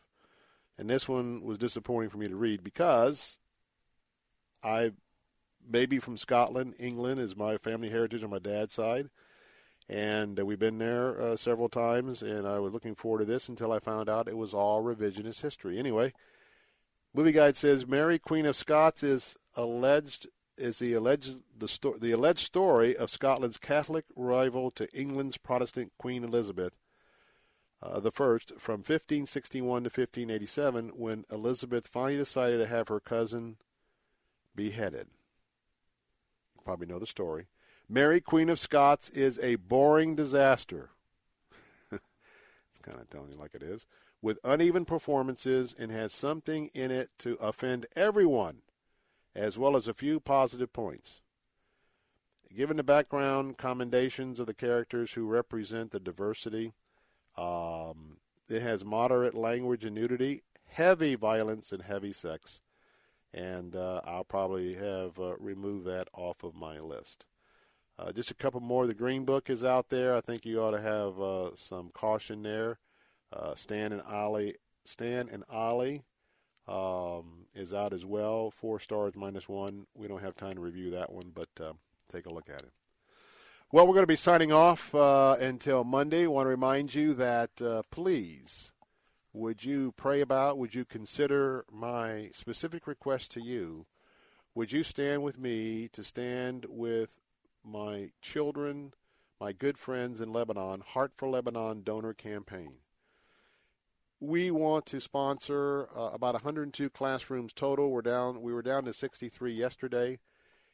And this one was disappointing for me to read because I, maybe from Scotland, England is my family heritage on my dad's side and we've been there uh, several times. And I was looking forward to this until I found out it was all revisionist history. Anyway, movie guide says Mary Queen of Scots is alleged is the alleged the, sto- the alleged story of Scotland's Catholic rival to England's Protestant Queen Elizabeth. Uh, the first from 1561 to 1587, when Elizabeth finally decided to have her cousin beheaded. You probably know the story. Mary, Queen of Scots, is a boring disaster. it's kind of telling you like it is. With uneven performances and has something in it to offend everyone, as well as a few positive points. Given the background commendations of the characters who represent the diversity, um, it has moderate language and nudity, heavy violence, and heavy sex. And uh, I'll probably have uh, removed that off of my list. Uh, just a couple more. The Green Book is out there. I think you ought to have uh, some caution there. Uh, Stan and Ollie, Stan and Ollie um, is out as well. Four stars minus one. We don't have time to review that one, but uh, take a look at it. Well, we're going to be signing off uh, until Monday. I want to remind you that uh, please, would you pray about, would you consider my specific request to you? Would you stand with me to stand with my children, my good friends in Lebanon, Heart for Lebanon donor campaign. We want to sponsor uh, about 102 classrooms total. We're down. We were down to 63 yesterday.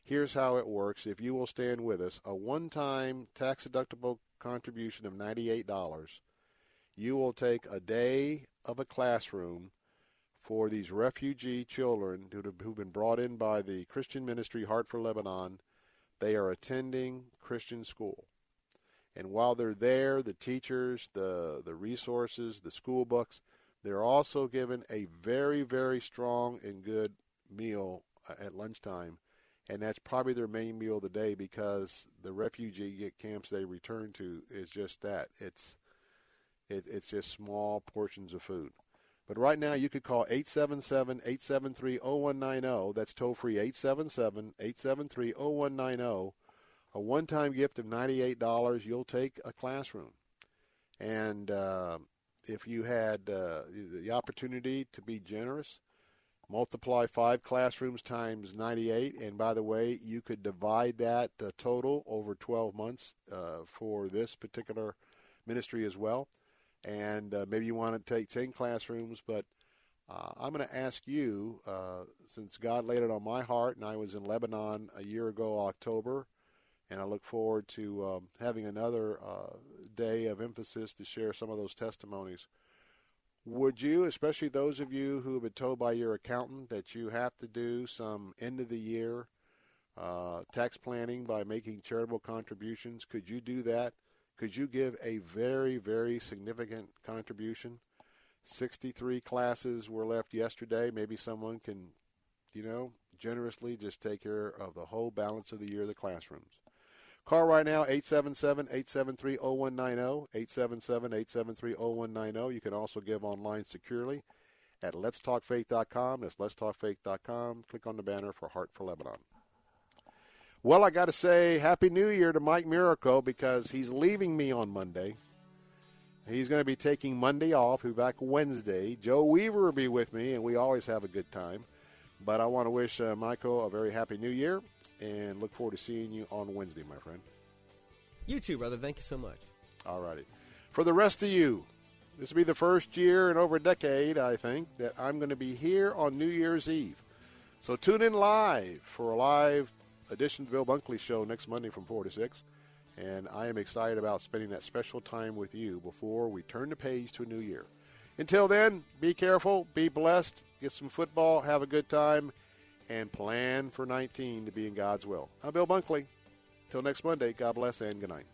Here's how it works. If you will stand with us, a one-time tax-deductible contribution of $98. You will take a day of a classroom for these refugee children who've been brought in by the Christian ministry Heart for Lebanon. They are attending Christian school. And while they're there, the teachers, the, the resources, the school books, they're also given a very, very strong and good meal uh, at lunchtime. And that's probably their main meal of the day because the refugee camps they return to is just that. It's it, it's just small portions of food. But right now, you could call 877 873 0190. That's toll free 877 873 0190 a one-time gift of $98, you'll take a classroom. And uh, if you had uh, the opportunity to be generous, multiply five classrooms times 98. And by the way, you could divide that uh, total over 12 months uh, for this particular ministry as well. And uh, maybe you want to take 10 classrooms, but uh, I'm going to ask you, since God laid it on my heart, and I was in Lebanon a year ago, October, and I look forward to um, having another uh, day of emphasis to share some of those testimonies. Would you, especially those of you who have been told by your accountant that you have to do some end of the year uh, tax planning by making charitable contributions, could you do that? Could you give a very, very significant contribution? 63 classes were left yesterday. Maybe someone can, you know, generously just take care of the whole balance of the year of the classrooms. Call right now, 877-873-0190, 877-873-0190. You can also give online securely at letstalkfaith.com. That's letstalkfaith.com. Click on the banner for Heart for Lebanon. Well, I got to say Happy New Year to Mike Miracle because he's leaving me on Monday. He's going to be taking Monday off. He'll be back Wednesday. Joe Weaver will be with me, and we always have a good time. But I want to wish uh, Michael a very happy New Year and look forward to seeing you on Wednesday, my friend. You too, brother. Thank you so much. All righty. For the rest of you, this will be the first year in over a decade, I think, that I'm going to be here on New Year's Eve. So tune in live for a live edition of the Bill Bunkley Show next Monday from 4 to 6. And I am excited about spending that special time with you before we turn the page to a new year. Until then, be careful, be blessed, get some football, have a good time and plan for 19 to be in God's will. I'm Bill Bunkley. Till next Monday, God bless and good night.